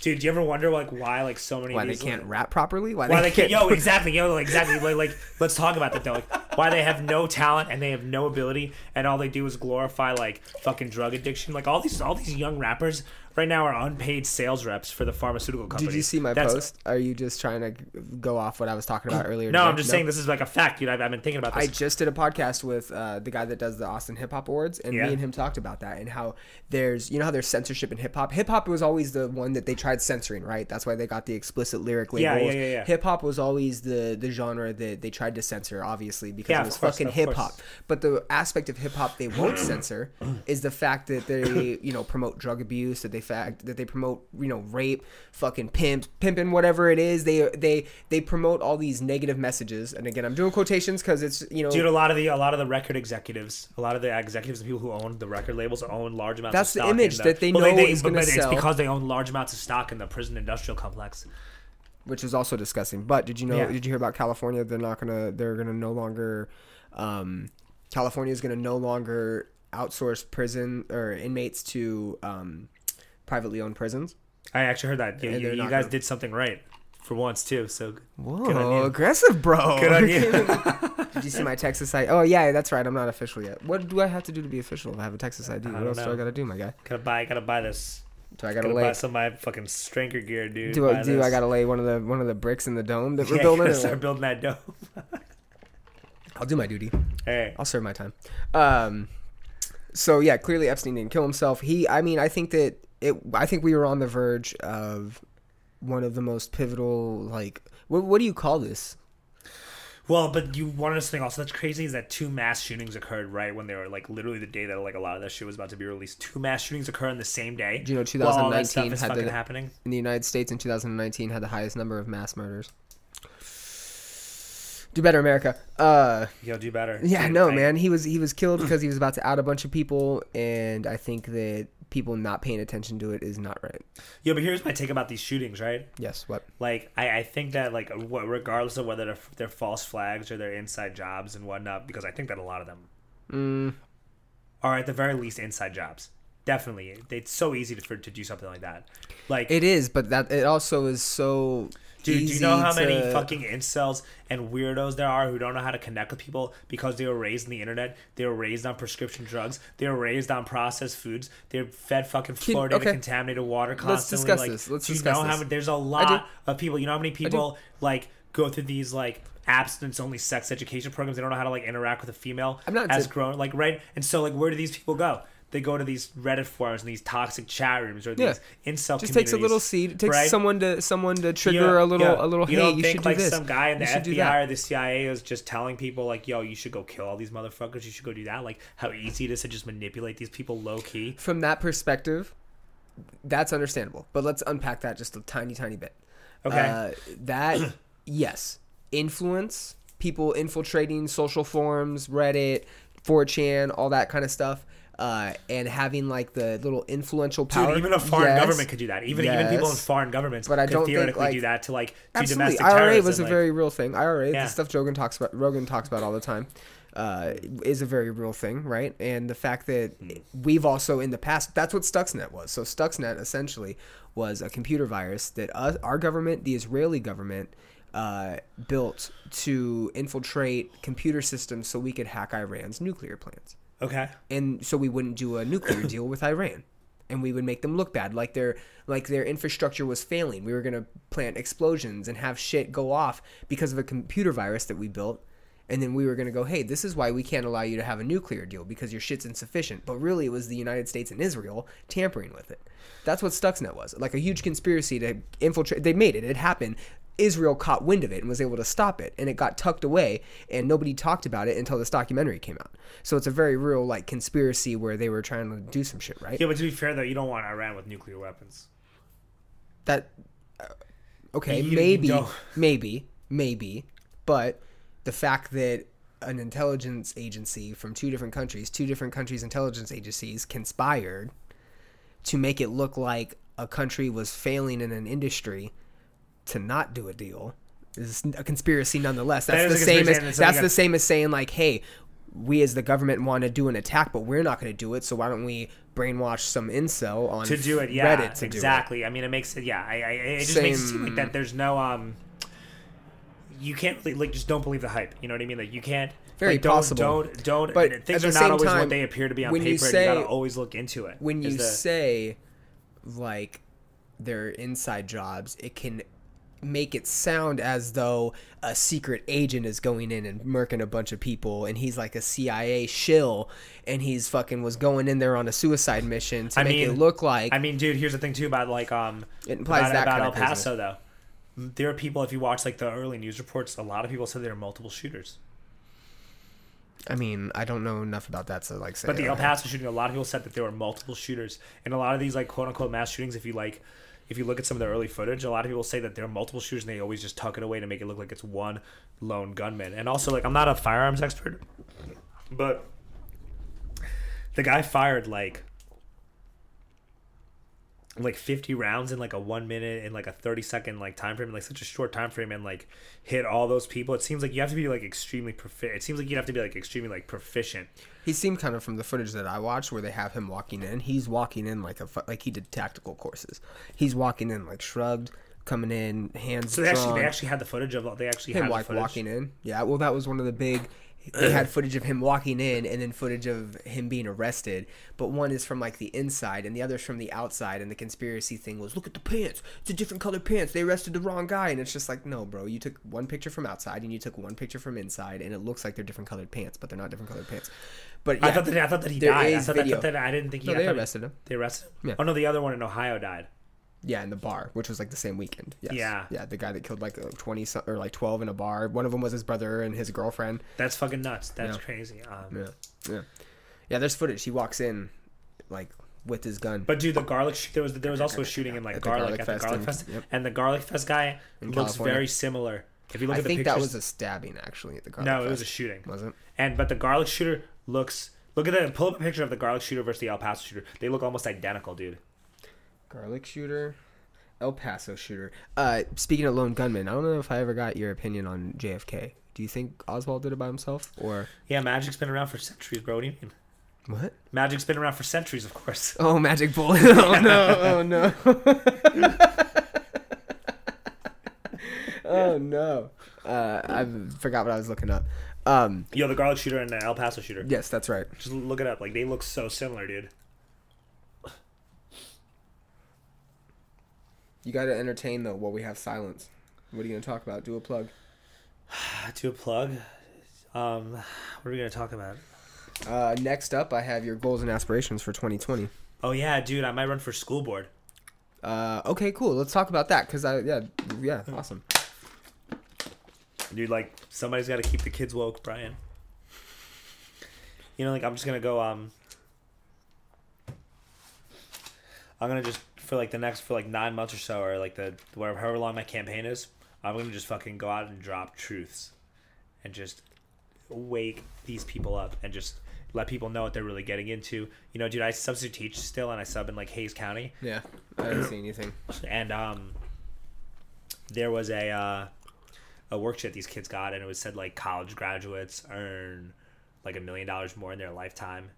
dude, do you ever wonder like why like so many Why of they can't like, rap properly? Why, why they can't yo exactly yo like, exactly like, like let's talk about that though like why they have no talent and they have no ability and all they do is glorify like fucking drug addiction like all these all these young rappers right now are unpaid sales reps for the pharmaceutical companies Did you see my That's- post? Are you just trying to go off what I was talking about earlier? no today? i'm just saying this is like a fact dude i've, I've been thinking about this. I just did a podcast with uh, the guy that does the Austin Hip Hop Awards, and Yeah. me and him talked about that and how there's, you know, how there's censorship in hip hop. Hip hop was always the one that they tried censoring, right? That's why they got the explicit lyric Yeah, labels. yeah, yeah, yeah. Hip hop was always the the genre that they tried to censor, obviously, because Yeah, it was course, fucking hip hop. But the aspect of hip hop they won't censor is the fact that they, you know, promote drug abuse, that they fact that they promote, you know, rape, fucking pimp, pimping, whatever it is. They they they promote all these negative messages. And again, I'm doing quotations because it's you know Dude, a lot of the a lot of the record executives, a lot of the executives and people who own the record labels own large amounts. That's of the image in that they well, know is gonna but sell. It's because they own large amounts of stock in the prison industrial complex. which is also disgusting. But did you know? Yeah. Did you hear about California? They're not gonna. They're gonna no longer. Um, California is gonna no longer outsource prison or inmates to um, privately owned prisons. I actually heard that. Yeah, you, you guys gonna- did something right for once too. So Whoa, you. aggressive, bro! good on you. Did you see my Texas ID? Oh yeah, that's right. I'm not official yet. What do I have to do to be official? If I have a Texas ID. What else do. I gotta do, my guy? gotta buy, gotta buy this. Do I gotta Gotta lay? buy some of my fucking Stranker gear, dude. Do I do? I gotta lay one of the one of the bricks in the dome that we're Yeah, building. start building that dome. I'll do my duty. Hey, I'll serve my time. Um, so yeah, clearly Epstein didn't kill himself. He, I mean, I think that it. I think we were on the verge of one of the most pivotal. Like, what, what do you call this? well, but you wanted us to think also that's crazy is that two mass shootings occurred right when they were like literally the day that like a lot of that shit was about to be released. Two mass shootings occur on the same day. Do you know while all 2019 is had the- happening? In the United States in 2019, had the highest number of mass murders. Do better, America. Uh, Yo, do better. yeah, no, man. He was he was killed because he was about to out a bunch of people, and I think that people not paying attention to it is not right. Yo, but here's my take about these shootings, right? Yes. What? Like, I, I think that like regardless of whether they're, they're false flags or they're inside jobs and whatnot, because I think that a lot of them Mm, are at the very least inside jobs. Definitely, it's so easy to, for to do something like that. Like, It is, but that it also is so. Dude, do you know how many fucking incels and weirdos there are who don't know how to connect with people because they were raised in the internet? They were raised on prescription drugs. They were raised on processed foods. They're fed fucking fluoridated, okay. contaminated water constantly. Let's discuss like, this. Let's do you discuss know how this. many, there's a lot of people. You know how many people like go through these like abstinence only sex education programs? They don't know how to like interact with a female I'm not as grown like right. And so like where do these people go? They go to these Reddit forums and these toxic chat rooms or Yeah. these incel just takes a little seed. It takes right? someone to someone to trigger know- a little yeah. a little. You hey, don't you think should like do this. some guy in the You should do FBI or the CIA is just telling people like, "Yo, you should go kill all these motherfuckers. You should go do that." Like how easy it is to just manipulate these people low key. From that perspective, that's understandable. But let's unpack that just a tiny, tiny bit. Okay. Uh, that yes, influence people infiltrating social forums, Reddit, 4chan, all that kind of stuff. Uh, and having like the little influential power. Dude, even a foreign Yes. government could do that. Even even people in foreign governments But I could don't think, theoretically like- do that to like Absolutely, domestic IRA terrorism. was a like- very real thing. IRA, Yeah. the stuff Rogan talks about, Rogan talks about all the time, uh, is a very real thing, right? And the fact that we've also in the past, that's what Stuxnet was. So Stuxnet essentially was a computer virus that us, our government, the Israeli government, uh, built to infiltrate computer systems so we could hack Iran's nuclear plants okay. and so we wouldn't do a nuclear deal with Iran, and we would make them look bad, like their like their infrastructure was failing. We were gonna plant explosions and have shit go off because of a computer virus that we built, and then we were gonna go, hey, this is why we can't allow you to have a nuclear deal because your shit's insufficient. But really, it was the United States and Israel tampering with it. That's what Stuxnet was, like a huge conspiracy to infiltrate. They made it. It happened. Israel caught wind of it and was able to stop it, and it got tucked away, and nobody talked about it until this documentary came out. So it's a very real like conspiracy where they were trying to do some shit, right? Yeah, but to be fair though, you don't want Iran with nuclear weapons. That uh, okay, You- you maybe, don't- maybe, maybe, but the fact that an intelligence agency from two different countries, two different countries' intelligence agencies conspired to make it look like a country was failing in an industry to not do a deal is a conspiracy nonetheless. That's is the same as that's the same as saying like, hey, we as the government want to do an attack, but we're not going to do it. So why don't we brainwash some incel on to do it. Yeah, Reddit to exactly. I mean, it makes it. Yeah, I, I, it just makes it seem like that. There's no um. You can't really, like just don't believe the hype. You know what I mean? Like you can't. Very like, don't, possible. Don't don't. But things are not always time, what they appear to be on when you paper. and say- you gotta always look into it. When you the- say like they're inside jobs, it can make it sound as though a secret agent is going in and murking a bunch of people and he's like a CIA shill and he's fucking was going in there on a suicide mission to I make mean- it look like I mean, dude, here's the thing too about like um It implies about, that about El. Paso though. There are people if you watch like the early news reports, a lot of people said there are multiple shooters. I mean, I don't know enough about that to like say But the El. Paso shooting, a lot of people said that there were multiple shooters, and a lot of these like quote unquote mass shootings. If you like, if you look at some of the early footage, a lot of people say that there are multiple shooters, and they always just tuck it away to make it look like it's one lone gunman. And also, like, I'm not a firearms expert, but the guy fired like like 50 rounds in like a one minute and like a 30 second like time frame like such a short time frame and like hit all those people it seems like you have to be like extremely proficient it seems like you have to be like extremely like proficient He seemed kind of from the footage that I watched where they have him walking in. He's walking in like a like he did tactical courses. He's walking in like shrugged, coming in hands. So they actually they actually had the footage of they actually him had the like walking in. Yeah, well, that was one of the big. They had footage of him walking in, and then footage of him being arrested. But one is from like the inside, and the other's from the outside. And the conspiracy thing was, look at the pants. It's a different color pants. They arrested the wrong guy, and it's just like, no, bro. You took one picture from outside, and you took one picture from inside, and it looks like they're different colored pants, but they're not different colored pants. But yeah, I thought that I thought that he died. I thought, that, I thought that I didn't think he. No, they arrested him. They arrested him. Yeah. Oh no, the other one in Ohio died. Yeah, in the bar, which was like the same weekend. Yes. Yeah. yeah, the guy that killed like uh, twenty or like twelve in a bar. One of them was his brother and his girlfriend. That's fucking nuts. That's Yeah. crazy. Um, Yeah, yeah, yeah. There's footage. He walks in, like with his gun. But dude, the garlic sh- there was there was also a shooting in like At garlic, Garlic at the garlic in- fest, yep. and the garlic fest guy In looks California. very similar. If you look I at the I think pictures, that was a stabbing actually at the garlic. no, it was a shooting. Was it? And but the garlic shooter looks. Look at that. Pull up a picture of the garlic shooter versus the El Paso shooter. They look almost identical, dude. Garlic shooter, El Paso shooter. Uh, speaking of lone gunman, I don't know if I ever got your opinion on JFK. Do you think Oswald did it by himself or Yeah, magic's been around for centuries, bro. What do you mean? what? Magic's been around for centuries, of course. Oh, magic bullet! oh no! Oh no! oh no! Uh, I forgot what I was looking up. Um, Yo, the garlic shooter and the El Paso shooter. yes, that's right. Just look it up. Like they look so similar, dude. You got to entertain though while we have silence. What are you gonna talk about? Do a plug. To a plug. Um, what are we gonna talk about? Uh, next up, I have your goals and aspirations for 2020. Oh yeah, dude, I might run for school board. Uh, okay, cool. Let's talk about that because I yeah yeah awesome. Dude, like somebody's got to keep the kids woke, Brian. You know, like I'm just gonna go. Um, I'm gonna just for like the next for like nine months or so, or like the whatever however long my campaign is. I'm gonna just fucking go out and drop truths, and just wake these people up and just let people know what they're really getting into. You know, dude, I substitute teach still, and I sub in like Hays County Yeah, I didn't see anything. and um, there was a uh, a worksheet these kids got, and it was said like college graduates earn like a million dollars more in their lifetime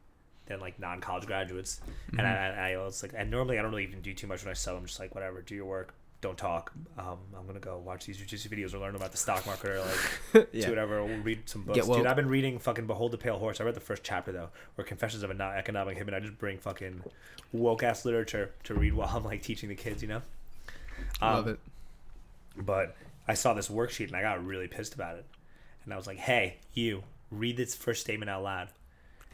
than like non college graduates. And I, I, I was like, and normally I don't really even do too much when I sell. I'm just like, whatever, do your work, don't talk. Um, I'm gonna go watch these jujitsu videos or learn about the stock market or like Yeah. do whatever. Or read some books, dude. I've been reading fucking Behold the Pale Horse. I read the first chapter though, or Confessions of a Not Economic Hit Man. I just bring fucking woke ass literature to read while I'm like teaching the kids. You know. Love Um, it. but I saw this worksheet and I got really pissed about it. And I was like, "Hey, you read this first statement out loud."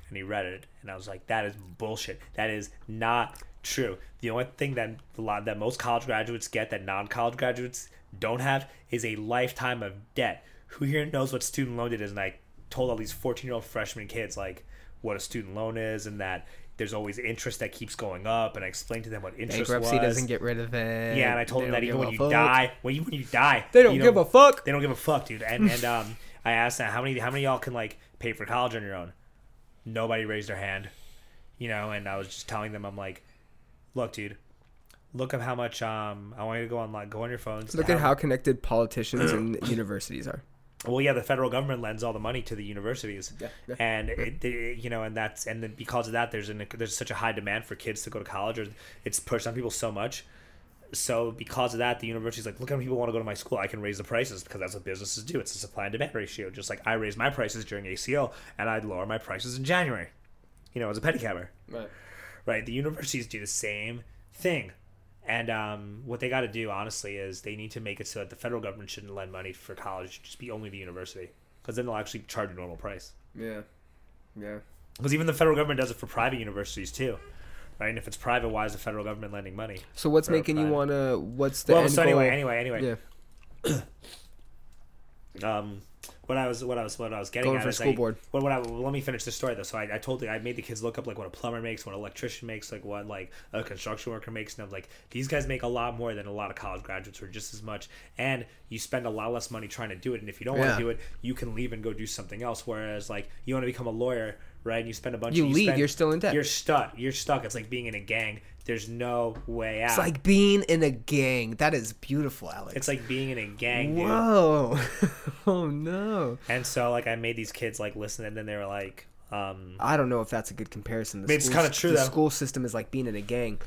And he read it, and I was like, "That is bullshit. That is not true. The only thing that a lot that most college graduates get that non-college graduates don't have is a lifetime of debt. Who here knows what student loan debt is?" And I told all these fourteen-year-old freshman kids like what a student loan is and that there's always interest that keeps going up. And I explained to them what interest Bankruptcy was. doesn't get rid of it. yeah, and I told They them that even when you fuck. die, when you when you die, they don't you give a fuck. they don't give a fuck, dude. And and um, I asked them how many how many of y'all can like pay for college on your own. Nobody raised their hand, you know. And I was just telling them, I'm like, look, dude, look at how much um I want you to go online, go on your phones. Look at how connected politicians and universities are. well, yeah, the federal government lends all the money to the universities, Yeah, yeah. and it, it- you know, and that's and then because of that, there's an there's such a high demand for kids to go to college, or it's pushed on people so much. So because of that, the university's like, look how many people want to go to my school. I can raise the prices because that's what businesses do. It's a supply and demand ratio. Just like I raised my prices during ACL, and I'd lower my prices in January. You know, as a pedicabber Right. right? The universities do the same thing. And um, what they got to do, honestly, is they need to make it so that the federal government shouldn't lend money for college; just be only the university, because then they'll actually charge a normal price. Yeah. Yeah. Because even the federal government does it for private universities too, right? And if it's private, why is the federal government lending money? So what's making you wanna? What's the well, so anyway, goal? anyway, anyway, Yeah. um, what I was, what I was, what I was getting Going at for is school I- board. Well, what I, well, let me finish the story though. So I, I told the, I made the kids look up like what a plumber makes, what an electrician makes, like what like a construction worker makes, and I'm like, these guys make a lot more than a lot of college graduates, or just as much, and you spend a lot less money trying to do it. And if you don't want to do it, you can leave and go do something else. Whereas like you want to become a lawyer, right? And you spend a bunch. You of, leave, spend- you're still in debt. You're stuck. You're stuck. It's like being in a gang. There's no way out. It's like being in a gang. That is beautiful, Alex. it's like being in a gang, dude. Whoa. oh no. And so like I made these kids like listen, and then they were like, um, I don't know if that's a good comparison. The It's kinda true, The though. school system is like being in a gang.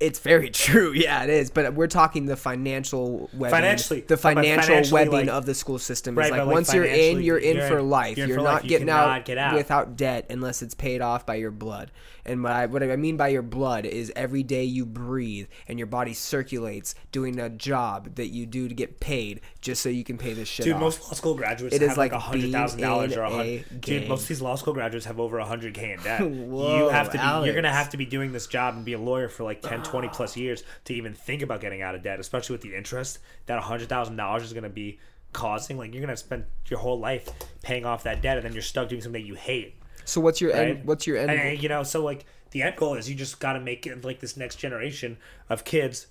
It's very true. Yeah, it is. But we're talking the financial webbing. Financially. the financial webbing like- of the school system Right, is like, like, once you're in, you're in you're for in- life. you're You're, for not life. Getting cannot out, get out. without debt unless it's paid off by your blood. And what I what I mean by your blood is every day you breathe and your body circulates doing a job that you do to get paid just so you can pay this shit dude, off. most law school graduates It have is like hundred thousand dollars or a hundred. Dude, most of these law school graduates have over a hundred k in debt. Whoa, you have to be. You're gonna have to be doing this job and be a lawyer for like 10, 20 plus years to even think about getting out of debt, especially with the interest that a hundred thousand dollars is gonna be causing. Like you're gonna spend your whole life paying off that debt, and then you're stuck doing something that you hate. so what's your right? end? What's your end? And, and, you know, so like the end goal is you just got to make it like this next generation of kids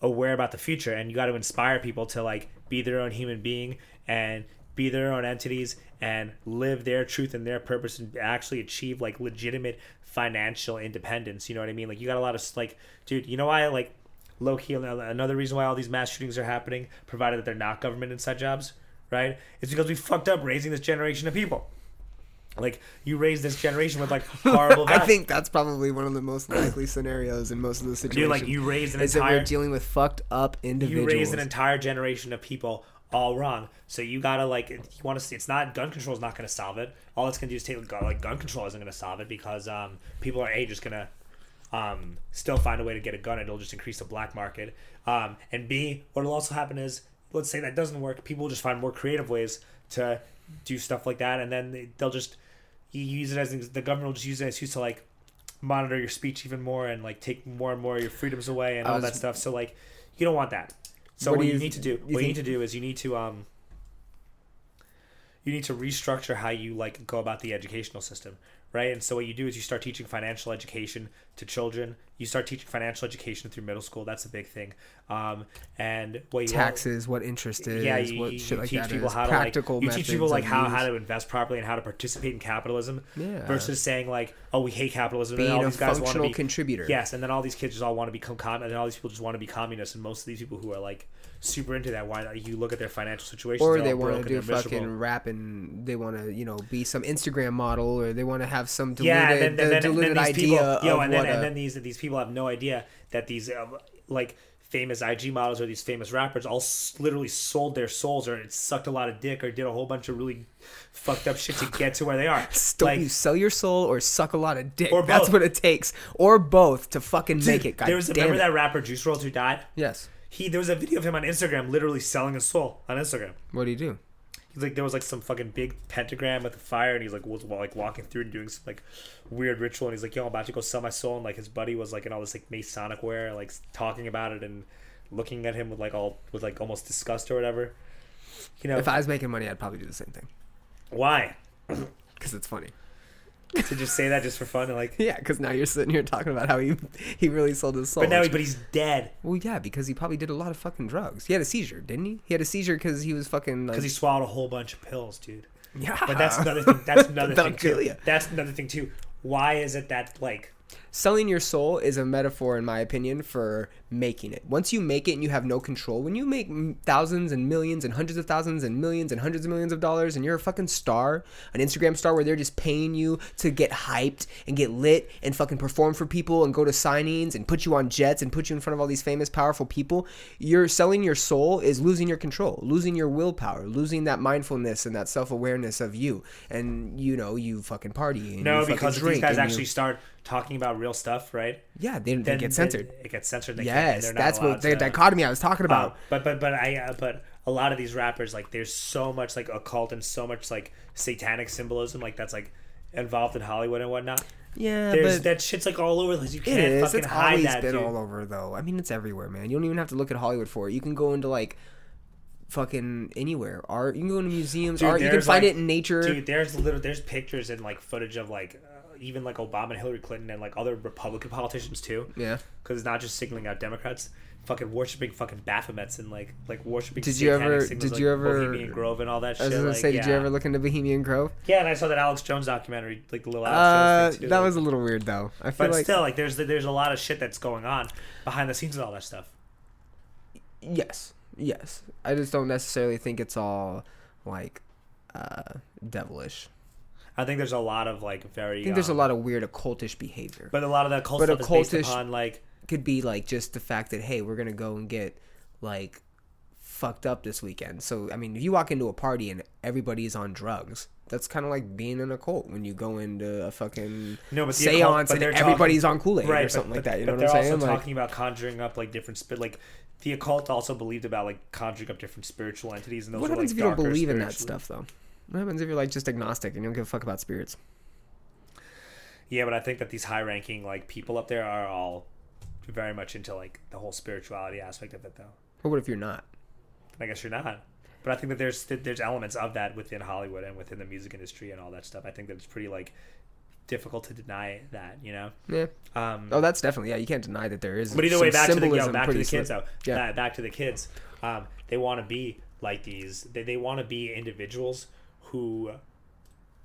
aware about the future, and you got to inspire people to like be their own human being and be their own entities and live their truth and their purpose and actually achieve like legitimate financial independence. You know what I mean? Like you got a lot of like, dude. You know why like low key another reason why all these mass shootings are happening, provided that they're not government inside jobs, right? It's because we fucked up raising this generation of people. Like you raise this generation with like horrible. I think that's probably one of the most likely scenarios in most of the situations. Dude, like you raised an is that we're dealing with fucked up individuals. you raised an entire generation of people all wrong. So you gotta like you want to see. It's not gun control is not gonna solve it. All it's gonna do is take like gun control isn't gonna solve it because um people are a just gonna um still find a way to get a gun. It'll just increase the black market. Um and b what'll also happen is let's say that doesn't work. People will just find more creative ways to do stuff like that, and then they, they'll just you use it as the government will just use it as excuse to like monitor your speech even more and like take more and more of your freedoms away and all was- that stuff. So like you don't want that. So What what, you, you- need to do, you what you need to do is you need to um you need to restructure how you like go about the educational system, right? And so what you do is you start teaching financial education to children. You start teaching financial education through middle school. That's a big thing. Um, and what you Taxes, what interest is, yeah, you, what you, shit you like teach people is. how to Practical like you teach people like how, use. how to invest properly and how to participate in capitalism Yeah. versus saying like oh we hate capitalism and being all a these guys want to functional be contributor. yes and then all these kids just all want to become com and then all these people just want to be communists and most of these people who are like super into that why you look at their financial situation, or they want to do fucking rap and they want to you know be some Instagram model or they want to have some diluted, yeah, and then, the then, diluted then these idea people, yo, and then and a- then these these people have no idea that these uh, like famous IG models or these famous rappers all s- literally sold their souls or sucked a lot of dick or did a whole bunch of really fucked up shit to get to where they are. Don't like, you sell your soul or suck a lot of dick? Or That's what it takes, or both to fucking make it. God there was a, remember it. that rapper Juice WRLD who died? Yes. He there was a video of him on Instagram literally selling his soul on Instagram. What do you do? He's like there was like some fucking big pentagram with a fire, and he's like was like walking through and doing some like weird ritual, and he's like, "Yo, I'm about to go sell my soul," and like his buddy was like in all this like Masonic wear, like talking about it and looking at him with like all with like almost disgust or whatever. You know If I was making money, I'd probably do the same thing why? because it's funny. To just say that just for fun and like, Yeah, because now you're sitting here talking about how he he really sold his soul. but now he, but he's dead well, yeah, because he probably did a lot of fucking drugs. He had a seizure, didn't he? He had a seizure because he was fucking like. because he swallowed a whole bunch of pills, dude. yeah, But that's another thing. That's another thing too. That's another thing too. Why is it that like selling your soul is a metaphor in my opinion for making it once you make it and you have no control when you make thousands and millions and hundreds of thousands and millions and hundreds of millions of dollars and you're a fucking star an instagram star where they're just paying you to get hyped and get lit and fucking perform for people and go to signings and put you on jets and put you in front of all these famous powerful people you're selling your soul is losing your control losing your willpower losing that mindfulness and that self-awareness of you and you know you fucking party and no? Because if these guys and you- actually start talking about real stuff, right? yeah they, they get they- censored it gets censored. They Yes, not that's what the to- dichotomy I was talking about. Um, but but but I uh, but a lot of these rappers like there's so much like occult and so much like satanic symbolism like that's like involved in Hollywood and whatnot. yeah, There's but that shit's like all over. Like, you it can't is. fucking It's hide always that, been dude. all over, though. I mean, it's everywhere, man. You don't even have to look at Hollywood for it. You can go into like fucking anywhere. Art. You can go into museums. Dude, art. You can find like- it in nature. Dude, there's little there's pictures and like footage of like even like Obama and Hillary Clinton and like other Republican politicians too. Yeah. Because it's not just singling out Democrats. Fucking worshiping fucking Baphomets and like like worshiping. Did you ever- did like you ever- Bohemian Grove and all that I shit? was gonna like, say, yeah. did you ever look into Bohemian Grove? Yeah, and I saw that Alex Jones documentary, like the little Alex Uh, Jones too. that like- was a little weird, though. I feel But like still, like there's there's a lot of shit that's going on behind the scenes with all that stuff. yes, yes. I just don't necessarily think it's all like uh, devilish. I think there's a lot of like very. I think there's a um, lot of weird occultish behavior. but a lot of that cult but stuff is based occultish- upon like could be like just the fact that hey, we're gonna go and get like fucked up this weekend. So I mean, if you walk into a party and everybody is on drugs, that's kind of like being in a cult when you go into a fucking No, but seance occult- but and they're everybody's on Kool Aid right, or something but, like that. You know what I'm they're saying? also Like, talking about conjuring up like different spirit. Like the occult also believed about like conjuring up different spiritual entities, and those what happens like, if you don't believe in that stuff though? What happens if you're like just agnostic and you don't give a fuck about spirits? Yeah, but I think that these high-ranking like people up there are all very much into like the whole spirituality aspect of it, though. Or what if you're not? I guess you're not. But I think that there's that there's elements of that within Hollywood and within the music industry and all that stuff. I think that it's pretty like difficult to deny that, you know. Yeah. Um, Oh, that's definitely yeah. You can't deny that there is. but either way, back to the yo, symbolism back to the kids slim. though. Yeah. Back, back to the kids. Um, they want to be like these. They, they want to be individuals who.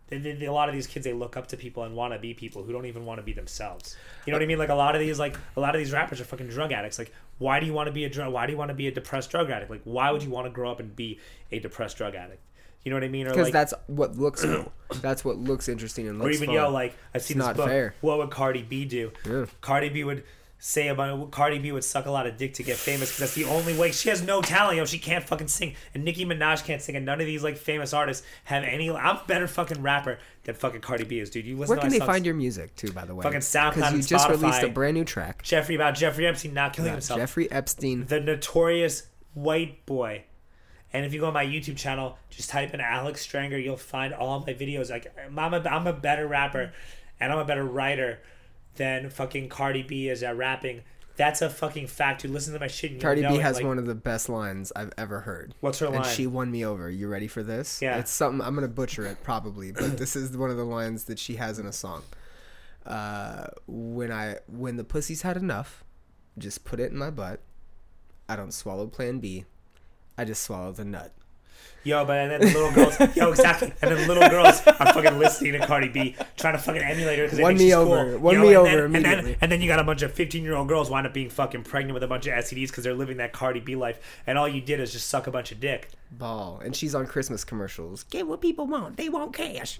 They, they, a lot of these kids they look up to people and want to be people who don't even want to be themselves. You know what I mean? Like a lot of these like a lot of these rappers are fucking drug addicts. Like why do you want to be a drug? Why do you want to be a depressed drug addict? Like why would you want to grow up and be a depressed drug addict? You know what I mean? Because like, that's what looks cool. That's what looks interesting and or looks even fun. yo, like I've seen It's this not book. fair. What would Cardi B do? Yeah. Cardi B would say about Cardi B would suck a lot of dick to get famous because that's the only way. She has no talent, yo. She can't fucking sing, and Nicki Minaj can't sing, and none of these like famous artists have any. I'm a better fucking rapper than fucking Cardi B is, dude. You listen Where can they songs. find your music too? By the way, Fucking SoundCloud because you just released a brand new track. Jeffrey about Jeffrey Epstein not killing Yeah, himself? Jeffrey Epstein. the notorious white boy. And if you go on my YouTube channel, just type in Alex Stranger, you'll find all my videos. Like Mama I'm a, I'm a better rapper, and I'm a better writer than fucking Cardi B is at rapping. That's a fucking fact. You listen to my shit. And Cardi B it, has like- one of the best lines I've ever heard. What's her and line? she won me over. You ready for this? Yeah. It's something I'm gonna butcher it probably, but this is one of the lines that she has in a song. Uh, when I when the pussy's had enough, just put it in my butt. I don't swallow Plan B. I just swallow the nut. Yo, but and then the little girls, yo, exactly. And then the little girls are fucking listening to Cardi B, trying to fucking emulate her because they Won think me she's over. cool. Won Yo, me and over then, and then, and then you got a bunch of 15 year old girls wind up being fucking pregnant with a bunch of STDs because they're living that Cardi B life, and all you did is just suck a bunch of dick. Ball. And she's on Christmas commercials. Get what people want. They want cash.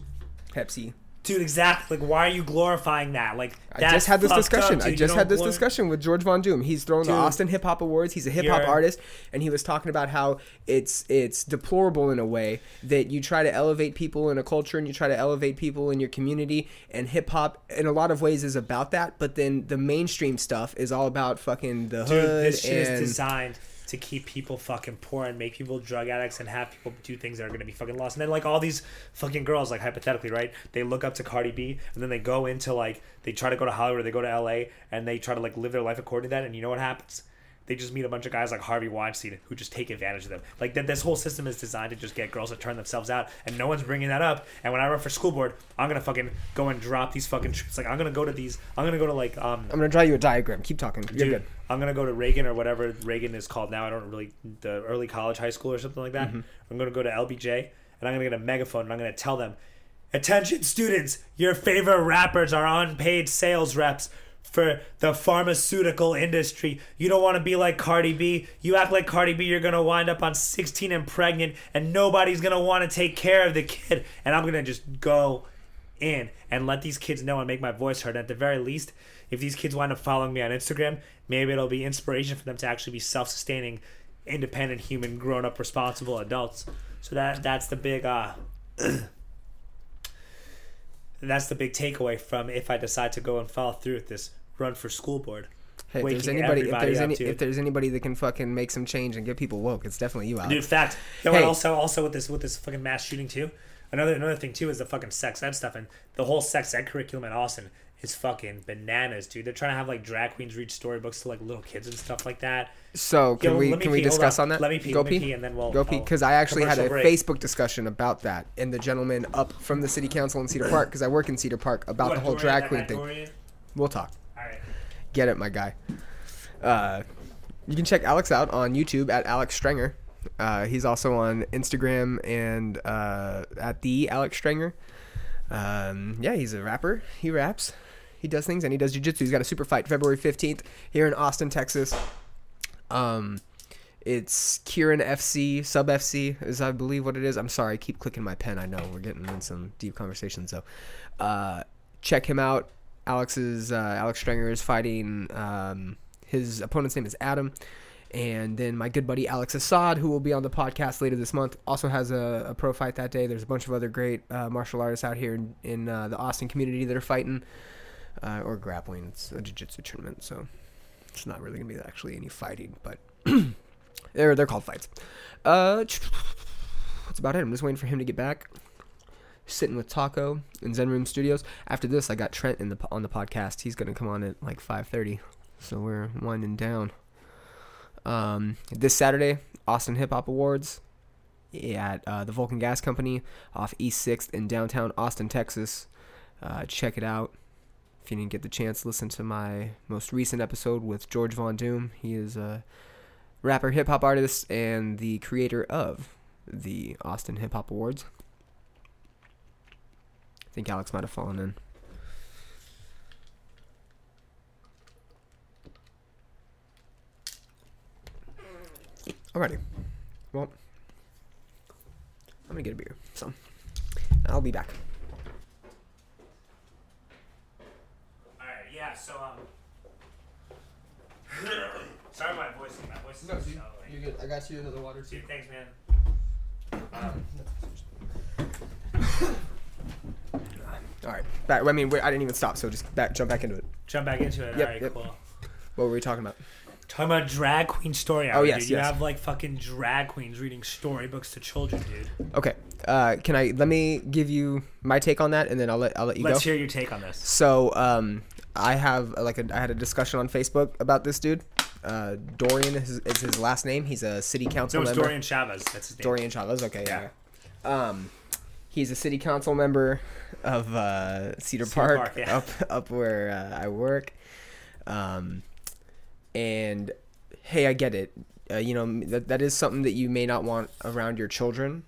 Pepsi. Dude, exactly. Like, why are you glorifying that? Like, I just had this discussion. Up, I just had this glor- discussion with George Von Doom. He's throwing the Austin Hip Hop Awards. He's a hip hop artist, and he was talking about how it's it's deplorable in a way that you try to elevate people in a culture and you try to elevate people in your community. And hip hop, in a lot of ways, is about that. But then the mainstream stuff is all about fucking the Dude, hood this shit and is designed to keep people fucking poor and make people drug addicts and have people do things that are gonna be fucking lost. And then like all these fucking girls, like hypothetically, right? They look up to Cardi B and then they go into like they try to go to Hollywood or they go to LA and they try to like live their life according to that. And you know what happens? They just meet a bunch of guys like Harvey Weinstein who just take advantage of them. Like th- this whole system is designed to just get girls to turn themselves out, and no one's bringing that up. And when I run for school board, I'm gonna fucking go and drop these fucking truths. Like I'm gonna go to these. I'm gonna go to like um I'm gonna draw you a diagram. Keep talking. You're Dude, good. I'm gonna go to Reagan or whatever Reagan is called now. I don't really the early college, high school or something like that. Mm-hmm. I'm gonna go to LBJ and I'm gonna get a megaphone and I'm gonna tell them, "Attention, students! Your favorite rappers are unpaid sales reps." For the pharmaceutical industry, you don't want to be like Cardi B. You act like Cardi B, you're gonna wind up on 16 and pregnant, and nobody's gonna want to take care of the kid. And I'm gonna just go in and let these kids know and make my voice heard. At the very least, if these kids wind up following me on Instagram, maybe it'll be inspiration for them to actually be self-sustaining, independent, human, grown-up, responsible adults. So that that's the big uh that's the big takeaway from if I decide to go and follow through with this run for school board. Hey, if there's anybody, if there's any, if there's anybody that can fucking make some change and get people woke, it's definitely you, Alex. Dude, fact. You know Hey. Also, also with this with this fucking mass shooting too. Another another thing too is the fucking sex ed stuff and the whole sex ed curriculum in Austin is fucking bananas, dude. They're trying to have like drag queens read storybooks to like little kids and stuff like that. So can Yo, we can we pee, hold discuss on. on that? Let me pee, Go let me pee. pee, and then we'll- go pee because I actually had a break. Facebook discussion about that, and the gentleman up from the city council in Cedar Park because I work in Cedar Park about the whole drag queen thing. We'll talk. right. Get it, my guy. Uh, you can check Alex out on YouTube at Alex Strenger. Uh, he's also on Instagram and uh, at the Alex Strenger. Um, yeah, he's a rapper. He raps. He does things and he does jujitsu. He's got a super fight February 15th here in Austin, Texas. Um, it's Kieran FC, Sub FC is I believe what it is. I'm sorry, I keep clicking my pen. I know we're getting in some deep conversations though. Uh, check him out. Alex's uh, Alex Strenger is fighting. Um, his opponent's name is Adam, and then my good buddy Alex Assad, who will be on the podcast later this month, also has a, a pro fight that day. There's a bunch of other great uh, martial artists out here in, in uh, the Austin community that are fighting uh, or grappling. It's a jiu-jitsu tournament, so it's not really gonna be actually any fighting, but they're they're called fights. Uh, that's about it. I'm just waiting for him to get back. Sitting with Taco in Zen Room Studios. After this, I got Trent in the on the podcast. He's gonna come on at like 5:30, so we're winding down. Um, this Saturday, Austin Hip Hop Awards at uh, the Vulcan Gas Company off East Sixth in downtown Austin, Texas. Uh, check it out. If you didn't get the chance, listen to my most recent episode with George Von Doom. He is a rapper, hip hop artist, and the creator of the Austin Hip Hop Awards. I think Alex might have fallen in. Alrighty. Well, I'm gonna get a beer. So, I'll be back. All right. Yeah. So um. Sorry, my voice. My voice is so like- good. I got you another water Dude, thanks, man. All right. Back. I mean, I didn't even stop, so just back. Jump back into it. Jump back into it. Yep, All right, yep. cool. What were we talking about? Talking about drag queen story hour. Oh, yes, dude. You have like fucking drag queens reading storybooks to children, dude. Okay. Uh, can I let me give you my take on that, and then I'll let I'll let you go. Let's go. hear your take on this. So um, I have uh, like a, I had a discussion on Facebook about this dude. Uh, Dorian is, is his last name. He's a city council No, it's member. Dorian Chavez. That's his name. Dorian Chavez. Okay, yeah. Yeah. Um, he's a city council member of uh, Cedar, Cedar Park, Park, yeah. up up where uh, I work. Um, and hey, I get it. Uh, you know that that is something that you may not want around your children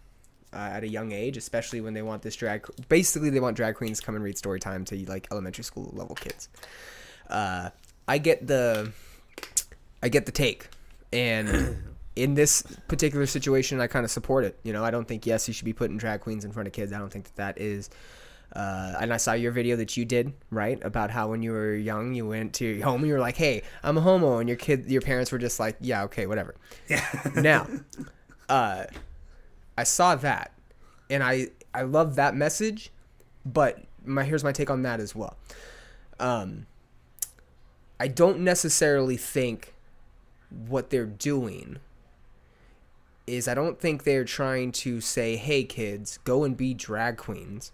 uh, at a young age, especially when they want this drag. Basically, they want drag queens to come and read story time to like elementary school level kids. Uh, I get the, I get the take, and in this particular situation, I kind of support it. You know, I don't think yes, you should be putting drag queens in front of kids. I don't think that that is. Uh, and I saw your video that you did, right, about how when you were young, you went to your home and you were like, "Hey, I'm a homo," and your kid, your parents were just like, "Yeah, okay, whatever." Yeah. now, uh, I saw that, and I I love that message, but my here's my take on that as well. Um, I don't necessarily think what they're doing is I don't think they're trying to say, "Hey kids, go and be drag queens."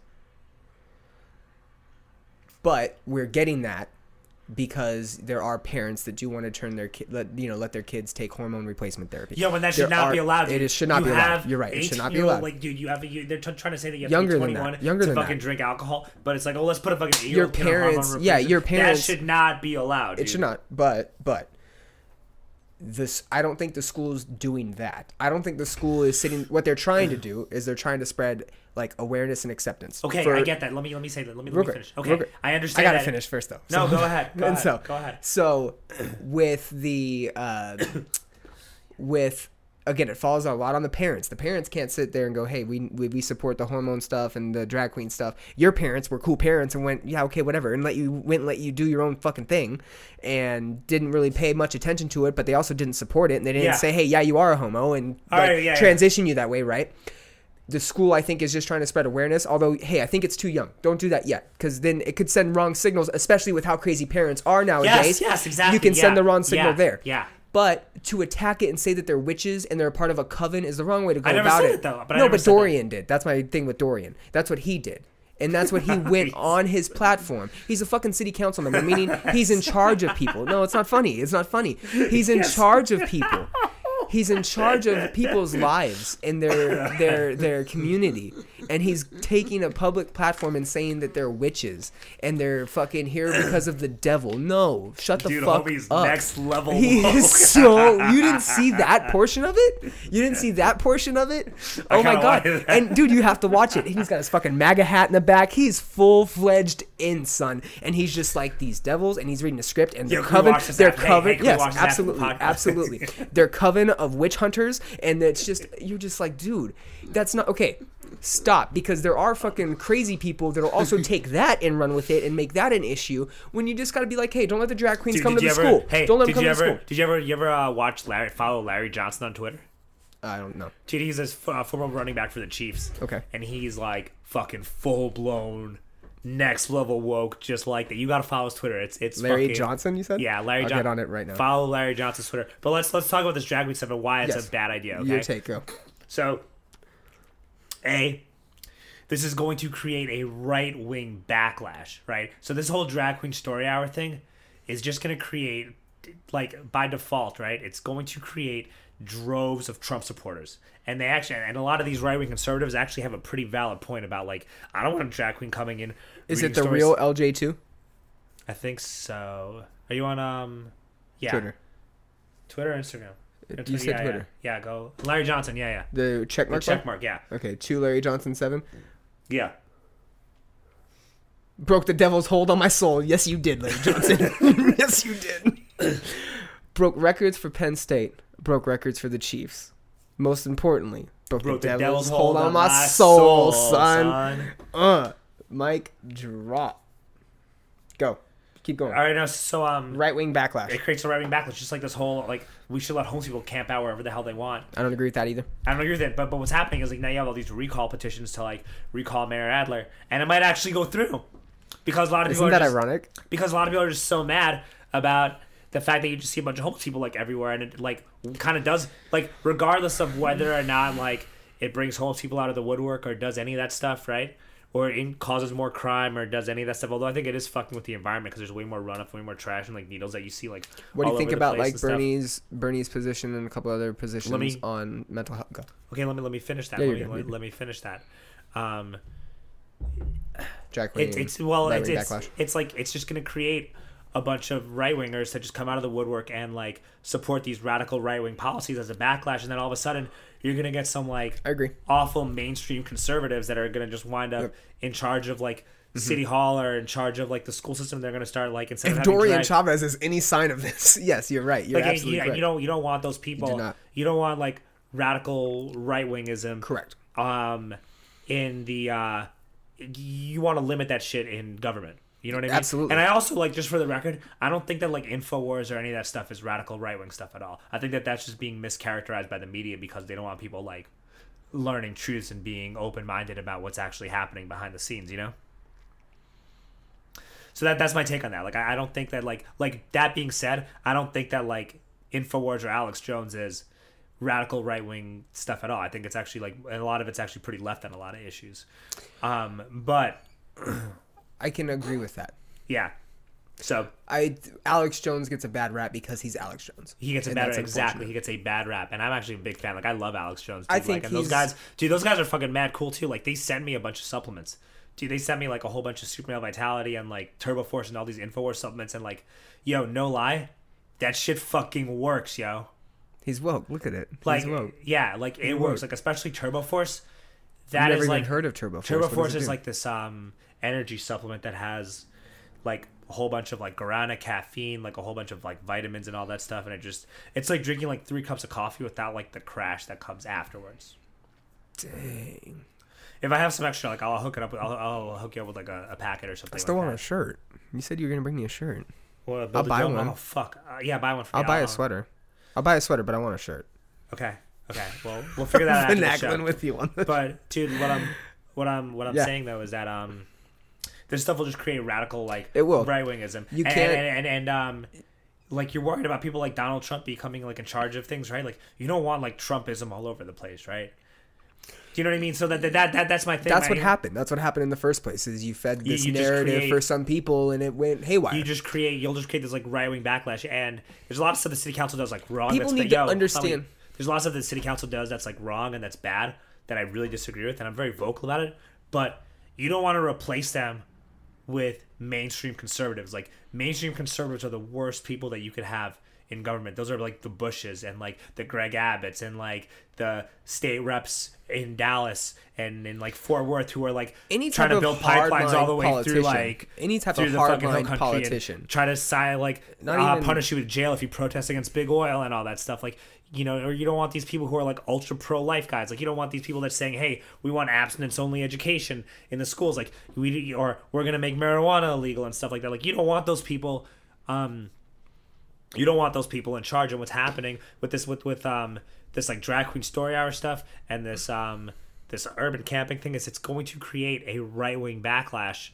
But we're getting that because there are parents that do want to turn their kid, let you know, let their kids take hormone replacement therapy. Yo, but that should There not are- be allowed. It dude. is should not You be allowed. You're right. It should not be allowed. Like, dude, you have. You, they're t- trying to say that you have Younger to than be that. 21 Younger to than fucking that. drink alcohol. But it's like, oh, let's put a fucking Your year old kid on hormone parents- yeah, your parents- That should not be allowed. It should not. But but this I don't think the school is doing that. I don't think the school is sitting what they're trying to do is they're trying to spread like awareness and acceptance. Okay, for- I get that. Let me let me say that. Let me, let me finish. Okay, real quick. I I gotta that. finish first though. No, go ahead. Go and ahead. so, Go ahead. So, with the uh, with again, it falls a lot on the parents. The parents can't sit there and go, "Hey, we, we we support the hormone stuff and the drag queen stuff." Your parents were cool parents and went, "Yeah, okay, whatever," and let you went and let you do your own fucking thing, and didn't really pay much attention to it. But they also didn't support it, and they didn't Yeah. say, "Hey, yeah, you are a homo," and oh, like, right, yeah, yeah. transition you that way, right? the school I think is just trying to spread awareness. Although, hey, I think it's too young. Don't do that yet, because then it could send wrong signals, especially with how crazy parents are nowadays. yes, exactly, You can send the wrong signal yeah, there. yeah. But to attack it and say that they're witches and they're a part of a coven is the wrong way to go I never about said it. it, though, but I no, never but said that. Dorian did. That's my thing with Dorian. That's what he did. And that's what he went on his platform. He's a fucking city council member, meaning he's in charge of people. No, it's not funny. It's not funny. He's in charge of people. He's in charge of people's lives and their their their community, and he's taking a public platform and saying that they're witches and they're fucking here because of the devil. No, shut the Dude, fuck homie's up. next level He woke. is so. You didn't see that portion of it. You didn't see that portion of it. Oh my god! And dude, you have to watch it. He's got his fucking MAGA hat in the back. He's full fledged in son, and he's just like these devils, and he's reading a script, and they're coven. They're hey, hey, yes, watch this after the absolutely, absolutely. They're coven of witch hunters, and it's just you're just like, dude, that's not okay. Stop, because there are fucking crazy people that'll also take that and run with it and make that an issue. When you just got to be like, hey, don't let the drag queens Dude, come to the ever, school. Hey, don't let them come you to the ever? school. Did you ever? You ever uh, watch Larry? Follow Larry Johnson on Twitter? I don't know. Dude, he's this uh, former running back for the Chiefs. Okay. And he's like fucking full blown, next level woke, just like that. You gotta follow his Twitter. It's it's Larry fucking- Johnson, you said? Yeah, Larry I'll Johnson. get on it right now. Follow Larry Johnson's Twitter. But let's let's talk about this drag queen stuff and why it's Yes. a bad idea. Okay. Your take, go. So, A, this is going to create a right wing backlash, right? So, this whole drag queen story hour thing is just going to create, like, by default, right? It's going to create droves of Trump supporters. And they actually, and a lot of these right wing conservatives actually have a pretty valid point about, like, I don't want a drag queen coming in. Is it the stories. real LJ2? I think so. Are you on, um, yeah. Twitter. Twitter or Instagram? You said yeah, Twitter. Yeah. yeah, go. Larry Johnson, yeah, yeah. The check The mark? check mark, yeah. Okay, two Larry Johnson, seven. Yeah. Broke the devil's hold on my soul. Yes, you did, Larry Johnson. yes, you did. broke records for Penn State. Broke records for the Chiefs. Most importantly, broke, Broke the, devil's, hold on my, soul, soul, son. Uh, Mike, drop. Go. Keep going. All right, now so um, Right wing backlash. it creates a right wing backlash, just like this whole like we should let homeless people camp out wherever the hell they want. I don't agree with that either. I don't agree with it, but but what's happening is like now you have all these recall petitions to like recall Mayor Adler, and it might actually go through because a lot of people Isn't that just, ironic? because a lot of people are just so mad about the fact that you just see a bunch of homeless people like everywhere, and it like kind of does like regardless of whether or not like it brings homeless people out of the woodwork or does any of that stuff, right? Or it causes more crime or does any of that stuff. Although I think it is fucking with the environment because there's way more runoff, way more trash and like needles that you see like. What do you think about like and stuff. Bernie's Bernie's position and a couple other positions me- on mental health? Go. Okay, let me let me finish that. Yeah, let, me, let, let me finish that. Um, queen. it, it's well, it's it's, it's like it's just gonna create a bunch of right wingers that just come out of the woodwork and like support these radical right wing policies as a backlash, and then all of a sudden you're gonna get some like I agree. awful mainstream conservatives that are gonna just wind up Yep. Mm-hmm. in charge of like city hall or in charge of like the school system. They're gonna start like instead If of Dorian Chavez is any sign of this, yes, you're right. You're like absolutely you, correct. you don't you don't want those people. not. You don't want like radical right wingism. correct. um in the uh you want to limit that shit in government you know what i mean Absolutely. and i also like just for the record i don't think that like infowars or any of that stuff is radical right-wing stuff at all i think that that's just being mischaracterized by the media because they don't want people like learning truths and being open-minded about what's actually happening behind the scenes you know so that that's my take on that like i, I don't think that like like that being said i don't think that like infowars or alex jones is radical right wing stuff at all. I think it's actually like a lot of it's actually pretty left on a lot of issues. Um, but I can agree with that. yeah, so I Alex Jones gets a bad rap because he's Alex Jones. he gets a bad that's exactly. He gets a bad rap, and I'm actually a big fan. Like I love Alex Jones. Dude. I think like, and those guys, dude, those guys are fucking mad cool too. Like they send me a bunch of supplements. Dude, they sent me like a whole bunch of Super Male Vitality and like Turbo Force and all these Infowars supplements. And like, yo, no lie, that shit fucking works, yo. He's woke. Look at it. Like, he's woke. yeah, like it works. Like especially Turbo Force. That never is even like heard of Turbo Force. Turbo Force is like this um energy supplement that has like a whole bunch of like guarana, caffeine, like a whole bunch of like vitamins and all that stuff, and it just it's like drinking like three cups of coffee without like the crash that comes afterwards. Dang. If I have some extra, like I'll hook it up. With, I'll, I'll hook you up with like a, a packet or something. I still like want that. a shirt. You said you were gonna bring me a shirt. Well, I'll buy one. Oh fuck! Uh, yeah, buy one for I'll me. buy a sweater. I'll buy a sweater, but I want a shirt. Okay, okay. Well, we'll figure that out. after the show. Finagling with you on the but dude, what I'm what I'm what I'm Yeah. saying though is that um this stuff will just create radical like It will. right wingism. You and, can't- and, and, and um like you're worried about people like Donald Trump becoming like in charge of things, right? Like you don't want like Trumpism all over the place, right? Do you know what I mean? So that that, that, that that's my thing. That's what happened. That's what happened in the first place. Is you fed this you just narrative create- for some people, and it went haywire. You just create, you'll just create this like right wing backlash, and there's a lot of stuff the city council does like wrong. People that's need that- to yo, understand- There's a lot of stuff the city council does that's like wrong and that's bad that I really disagree with, and I'm very vocal about it. But you don't want to replace them with mainstream conservatives. Like mainstream conservatives are the worst people that you could have in government. Those are like the Bushes and like the Greg Abbotts and like the state reps in Dallas and in like Fort Worth who are like Any trying to build pipelines all the way through like Any type of hardline politician. try to sign like uh, even- punish you with jail if you protest against big oil and all that stuff. Like you know, or you don't want these people who are like ultra pro life guys. Like you don't want these people that's saying, "Hey, we want abstinence only education in the schools." Like we or we're gonna make marijuana illegal and stuff like that. Like you don't want those people. Um, you don't want those people in charge. And what's happening with this with with um this like drag queen story hour stuff and this um this urban camping thing is it's going to create a right wing backlash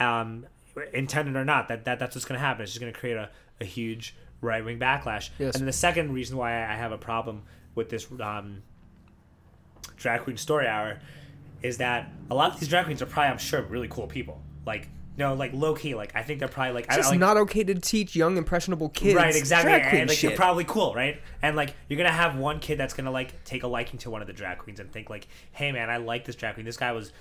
um, intended or not, that, that that's what's to happen. It's just to create a, a huge right wing backlash. Yes. And the second reason why I have a problem with this um, drag queen story hour is that a lot of these drag queens are probably, I'm sure, really cool people. Like, no, like low key. Like, I think they're probably like, It's I, just like not okay to teach young impressionable kids. right, exactly. Drag queen and like shit. you're probably cool, right? And like you're gonna have one kid that's gonna like take a liking to one of the drag queens and think like, hey man, I like this drag queen. This guy was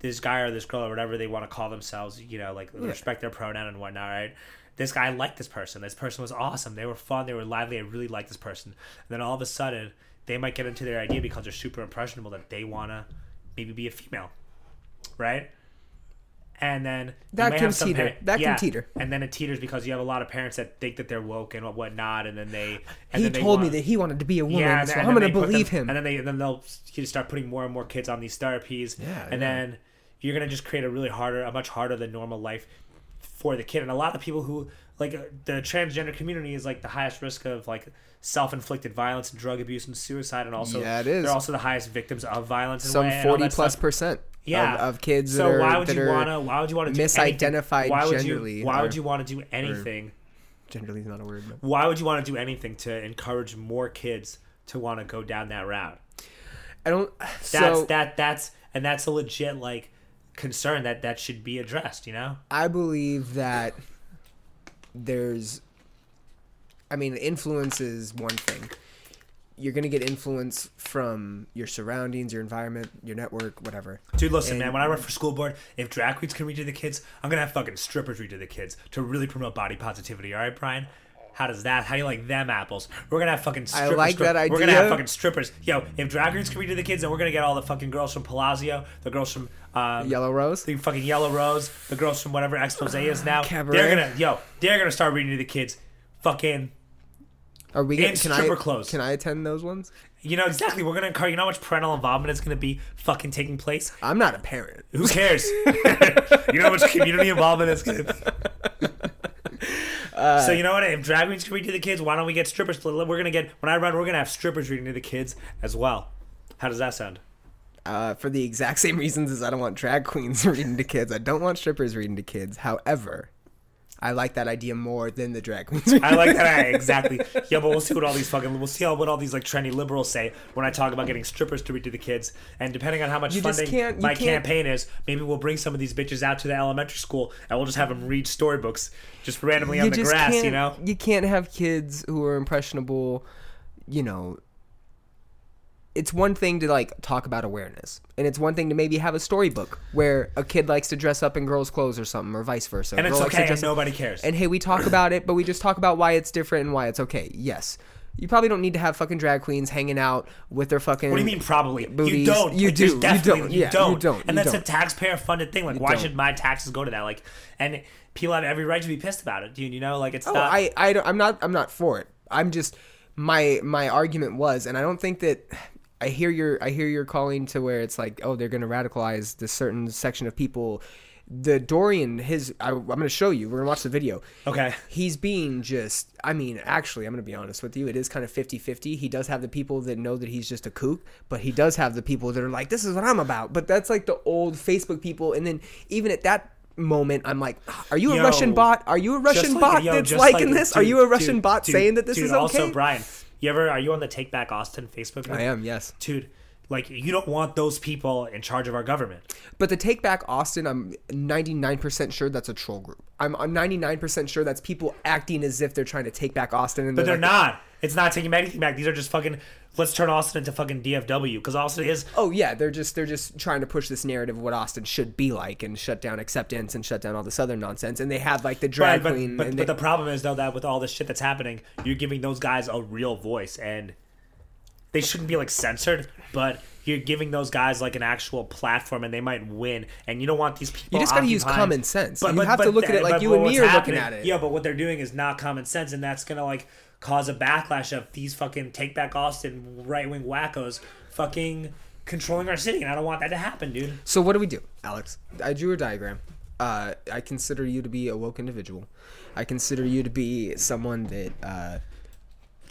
this guy or this girl or whatever they want to call themselves, you know, like respect their pronoun and whatnot, right? This guy I liked this person. This person was awesome. They were fun. They were lively. I really liked this person. And then all of a sudden, they might get into their idea because they're super impressionable that they wanna maybe be a female, right? And then That can teeter. par- That can teeter. And then it teeters because you have a lot of parents that think that they're woke and whatnot, and then they. And he then they told me that he wanted to be a woman, yeah, so I'm gonna believe them- him. And then they and then they'll start putting more and more kids on these therapies. Yeah, And yeah. then you're gonna just create a really harder, a much harder than normal life for the kid. And a lot of people who like uh, the transgender community is like the highest risk of like self-inflicted violence and drug abuse and suicide, and also Yeah, it is. they're also the highest victims of violence. Some and forty plus stuff. percent Yeah. of, of kids So that are why would you wanna? Why would you want to misidentified? Why would genderly you? Why would you want to do anything Genderly is not a word. But. Why would you want to do anything to encourage more kids to want to go down that route? I don't. That's so that that's and that's a legit like concern that that should be addressed. You know. I believe that there's. I mean, influence is one thing. You're gonna get influence from your surroundings, your environment, your network, whatever. Dude, listen, And- man. When I run for school board, if drag queens can read to the kids, I'm gonna have fucking strippers read to the kids to really promote body positivity. All right, Brian. How does that? How do you like them apples? We're gonna have fucking. Strippers, like that idea. We're gonna have fucking strippers. Yo, if drag queens can read to the kids, then we're gonna get all the fucking girls from Palazio, the girls from um, Yellow Rose. the fucking Yellow Rose, the girls from whatever expose is now. Cabaret. They're gonna yo, they're gonna start reading to the kids. Fucking, Are we in getting? Can I? stripper clothes. Can I attend those ones? you know exactly. We're gonna encourage. You know how much parental involvement is gonna be fucking taking place. I'm not a parent. Who cares? you know how much community involvement is gonna be. so you know what? If drag queens can read to the kids, why don't we get strippers? We're gonna get when I run, we're gonna have strippers reading to the kids as well. How does that sound? Uh, for the exact same reasons as I don't want drag queens reading to kids. I don't want strippers reading to kids. However, I like that idea more than the drag queens. I like that idea, exactly. Yeah, but we'll see what all these fucking we'll see how, what all these like trendy liberals say when I talk about getting strippers to read to the kids. And depending on how much You funding my can't- campaign is, maybe we'll bring some of these bitches out to the elementary school and we'll just have them read storybooks just randomly on the grass. You know? you can't have kids who are impressionable. You know, it's one thing to like talk about awareness, and it's one thing to maybe have a storybook where a kid likes to dress up in girls' clothes or something, or vice versa. And it's girl likes to okay, and nobody cares. And hey, we talk about it, but we just talk about why it's different and why it's okay. Yes. You probably don't need to have fucking drag queens hanging out with their fucking. What do you mean probably? You don't. You Like, do. You Definitely, don't. You Yeah, don't. don't. And You that's a don't. taxpayer funded thing. Like, why don't. should my taxes go to that? Like, and people have every right to be pissed about it, dude. You know, like it's Oh, not. I, I don't, I'm not, I'm not for it. I'm just, my, my argument was, and I don't think that, I hear your, I hear your calling to where it's like, oh, they're going to radicalize this certain section of people. The Dorian, his, I, I'm going to show you. We're going to watch the video. okay. He's being just, I mean, actually, I'm going to be honest with you. It is kind of 50 50. He does have the people that know that he's just a kook, but he does have the people that are like, this is what I'm about. But that's like the old Facebook people. And then even at that moment, I'm like, ah, are you a Yo, Russian bot? Are you a Russian like- bot yo, that's liking like- this? are you a Russian dude, bot dude, saying that this dude, is okay? Also, Brian, you ever are you on the Take Back Austin Facebook? group? I am, yes. dude. Like, you don't want those people in charge of our government. But the Take Back Austin, I'm 99% sure that's a troll group. I'm 99% sure that's people acting as if they're trying to take back Austin. And But they're like, not. It's not taking anything back. These are just fucking. Let's turn Austin into fucking DFW because Austin is. Oh yeah, they're just they're just trying to push this narrative of what Austin should be like and shut down acceptance and shut down all this other nonsense. And they have like the drag Right, but, queen. but, and but they- the problem is though that with all this shit that's happening, you're giving those guys a real voice, and they shouldn't be like censored, but you're giving those guys like an actual platform, and they might win. And you don't want these people. You just gotta use common sense. but You have to look at it like but you and me are looking at it. Yeah, but what they're doing is not common sense, and that's gonna like cause a backlash of these fucking take back Austin right wing wackos fucking controlling our city, and I don't want that to happen, dude. so what do we do, Alex? I drew a diagram. Uh, I consider you to be a woke individual. I consider you to be someone that uh,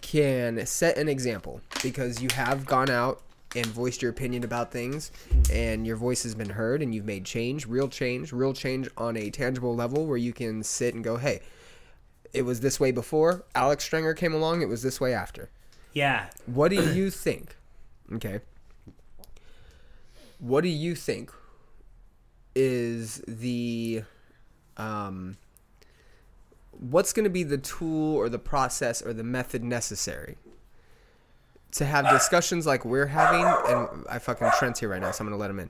can set an example because you have gone out and voiced your opinion about things and your voice has been heard and you've made change real change real change on a tangible level where you can sit and go hey it was this way before alex stringer came along it was this way after. Yeah, what do you think okay what do you think is the um what's going to be the tool or the process or the method necessary to have discussions like we're having? And i fucking trent's here right now so i'm going to let him in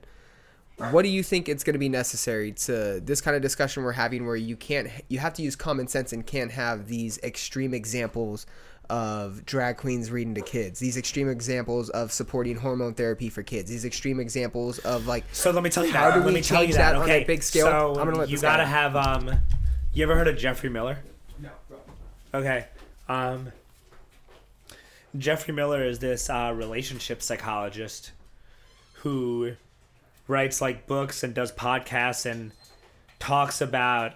what do you think it's going to be necessary to this kind of discussion we're having where you can't you have to use common sense and can't have these extreme examples of drag queens reading to kids these extreme examples of supporting hormone therapy for kids these extreme examples of like So let me tell you How that. do let we me tell you change that. that on okay, a big scale? So I'm gonna let you gotta out. have. Um, you ever heard of Geoffrey Miller? No. Okay. Um, Geoffrey Miller is this uh, relationship psychologist who writes like books and does podcasts and talks about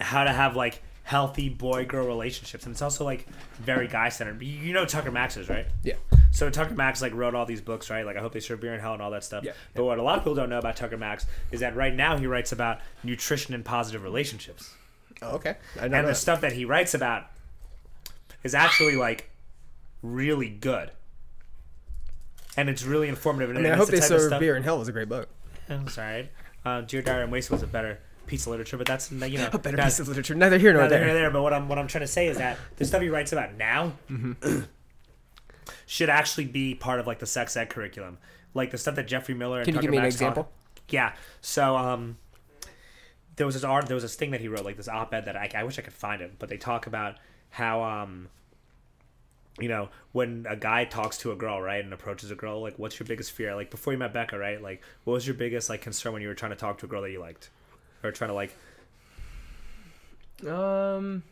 how to have like healthy boy girl relationships and it's also like very guy centered you know tucker max is right yeah so Tucker Max like wrote all these books, right? Like I hope they serve beer in hell and all that stuff. Yeah. But what a lot of people don't know about Tucker Max is that right now he writes about nutrition and positive relationships. Oh, okay. I and the stuff that he writes about is actually like really good. And it's really informative. And I mean, I hope it's they the type of serve beer in hell was a great book. I'm sorry. Uh, Dear Diary and Waste was a better piece of literature, but that's you know A better piece of literature. Neither here nor neither here there. nor there. But what I'm what I'm trying to say is that the stuff he writes about now should actually be part of like the sex ed curriculum, like the stuff that Geoffrey Miller. And Can you Tucker give me an Max talk- example? yeah. So um, there was this art. There was this thing that he wrote, like this op-ed that I, I wish I could find it, but they talk about how um, you know, when a guy talks to a girl, right, and approaches a girl, like, what's your biggest fear? Like before you met Becca, right? Like, what was your biggest like concern when you were trying to talk to a girl that you liked, or trying to like? Um,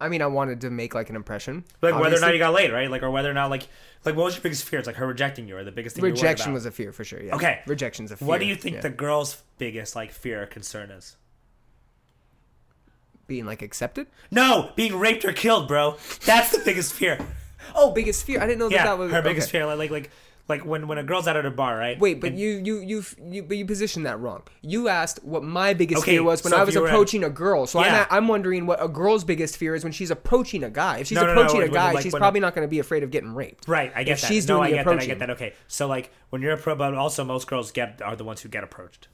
I mean, I wanted to make like an impression. Like whether or not obviously. you got laid, right? Like or whether or not like like what was your biggest fear? It's like her rejecting you or the biggest thing. rejection was a fear for sure. Yeah. Okay. Rejection's a fear. What do you think yeah. the girl's biggest like fear or concern is? Being like accepted? No, being raped or killed, bro. That's the biggest fear. Oh, biggest fear. I didn't know that Yeah, that was her biggest okay. fear. Like like like like when when a girl's out at a bar, right? Wait, but And- you, you you you but you positioned that wrong. You asked what my biggest Okay, fear was when so I was you were at- approaching a girl. So Yeah. I'm I'm wondering what a girl's biggest fear is when she's approaching a guy. If she's No, no, no, approaching when- a when, guy, like, she's when- probably not going to be afraid of getting raped. Right, I get If that. she's no, doing I get that. I get that. Okay, so like when you're a pro, but also most girls get are the ones who get approached.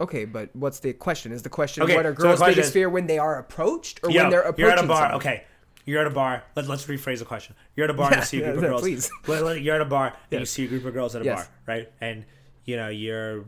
Okay, but what's the question? Is the question Okay, what are girls' question biggest is- fear when they are approached or Yo, when they're approaching? you're at a bar. someone? Okay, you're at a bar. Let, let's rephrase the question. You're at a bar and you see a group yeah, of girls. please. You're at a bar and you see a group of girls at a Yes. bar, right? And you know, you're.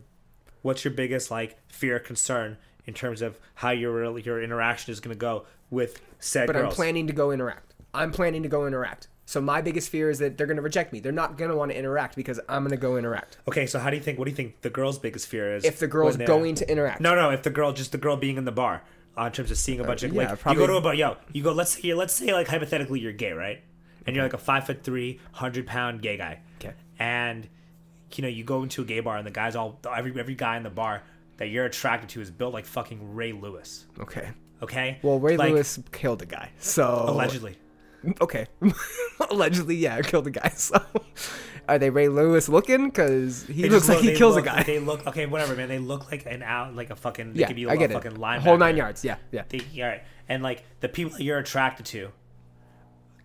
What's your biggest like fear, concern in terms of how your your interaction is going to go with said But girls? I'm planning to go interact. I'm planning to go interact. So my biggest fear is that they're going to reject me. They're not going to want to interact because I'm going to go interact. Okay, so how do you think? What do you think the girl's biggest fear is? If the girl's going to interact. No, no. If the girl, just the girl being in the bar, uh, in terms of seeing a bunch of yeah, like, probably- you go to a bar, yo, you go. Let's say, let's say like hypothetically you're gay, right? And you're like a five foot three, hundred pound gay guy. Okay. And you know you go into a gay bar and the guys all every every guy in the bar that you're attracted to is built like fucking Ray Lewis. Okay. Okay. Well, Ray Like, Lewis killed a guy. So allegedly. Okay. Allegedly, yeah, killed a guy. So are they Ray Lewis looking? Because he looks like he kills look- a guy. They look okay, whatever, man. They look like an out, like a fucking. They yeah, could be I a get it. fucking linebacker. Whole nine yards. Yeah, yeah. They, all right, and like the people that you're attracted to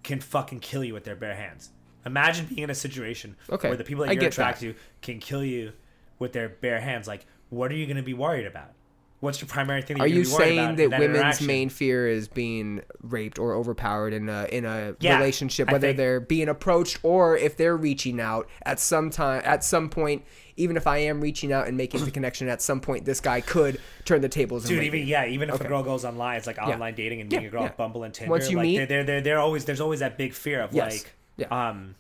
can fucking kill you with their bare hands. Imagine being in a situation Okay, where the people that you're attracted to can kill you with their bare hands. Like, what are you going to be worried about? What's your primary thing? That Are you're you gonna be worried saying that that women's main fear is being raped or overpowered in a in a Yeah, relationship, whether they're being approached or if they're reaching out at some time at some point? Even if I am reaching out and making the connection, at some point this guy could turn the tables. Dude, even me. yeah, even if Okay. a girl goes online, it's like online dating and meeting Yeah, a girl yeah. Bumble and Tinder. Once you like, meet- they're, they're they're always there's always that big fear of Yes. like, Yeah. um,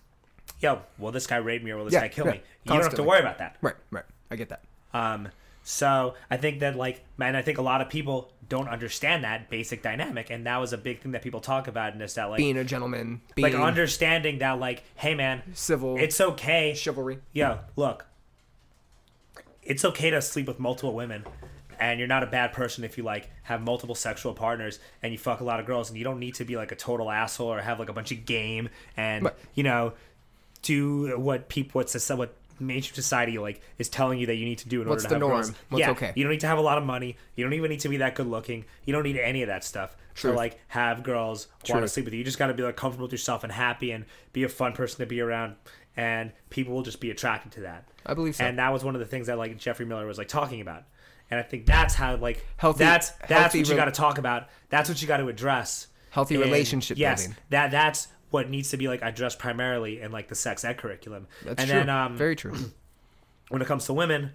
yo, will this guy rape me or will this Yeah, guy kill yeah, me? You don't have to worry about that. right, right. I get that. Um, so I think that like, man, I think a lot of people don't understand that basic dynamic, and that was a big thing that people talk about, and is that like, Being a gentleman, being like understanding that like, hey, man, civil, it's okay. chivalry. Yo, look, it's okay to sleep with multiple women, and you're not a bad person if you like have multiple sexual partners and you fuck a lot of girls, and you don't need to be like a total asshole or have like a bunch of game and Right. you know do what people what soci- what mainstream society like is telling you that you need to do in What's order to the have norm? girls. What's yeah, okay? You don't need to have a lot of money. You don't even need to be that good looking. You don't need any of that stuff Truth. to like have girls want to Truth. sleep with you. You just got to be like comfortable with yourself and happy and be a fun person to be around, and people will just be attracted to that. I believe so. And that was one of the things that like Geoffrey Miller was like talking about. And I think that's how like Healthy- that's that's healthy what you got to talk about. That's what you got to address. Healthy relationship Yes, building. that that's what needs to be like addressed primarily in like the sex ed curriculum. That's and true. then um, Very true. when it comes to women,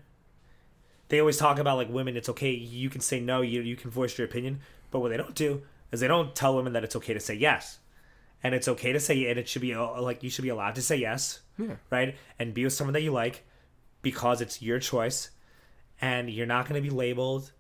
they always talk about like women. It's okay. You can say no. You you can voice your opinion. But what they don't do is they don't tell women that it's okay to say yes, and it's okay to say and it should be uh, like you should be allowed to say yes, Yeah. right? And be with someone that you like because it's your choice, and you're not going to be labeled.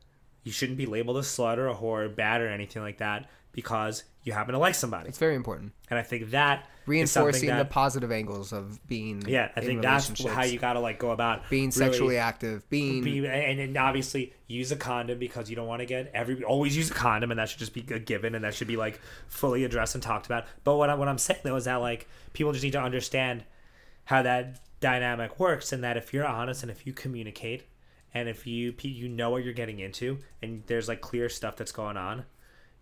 You shouldn't be labeled a slut or a whore, or bad or anything like that because you happen to like somebody. It's very important. And I think that Reinforcing something the positive angles of being yeah, I in think that's how you got to like go about being really- sexually active, being be and, and obviously use a condom because you don't want to get every always use a condom and that should just be a given and that should be like fully addressed and talked about but what, I, what i'm saying though is that like people just need to understand how that dynamic works and that if you're honest and if you communicate and if you you know what you're getting into, and there's like clear stuff that's going on,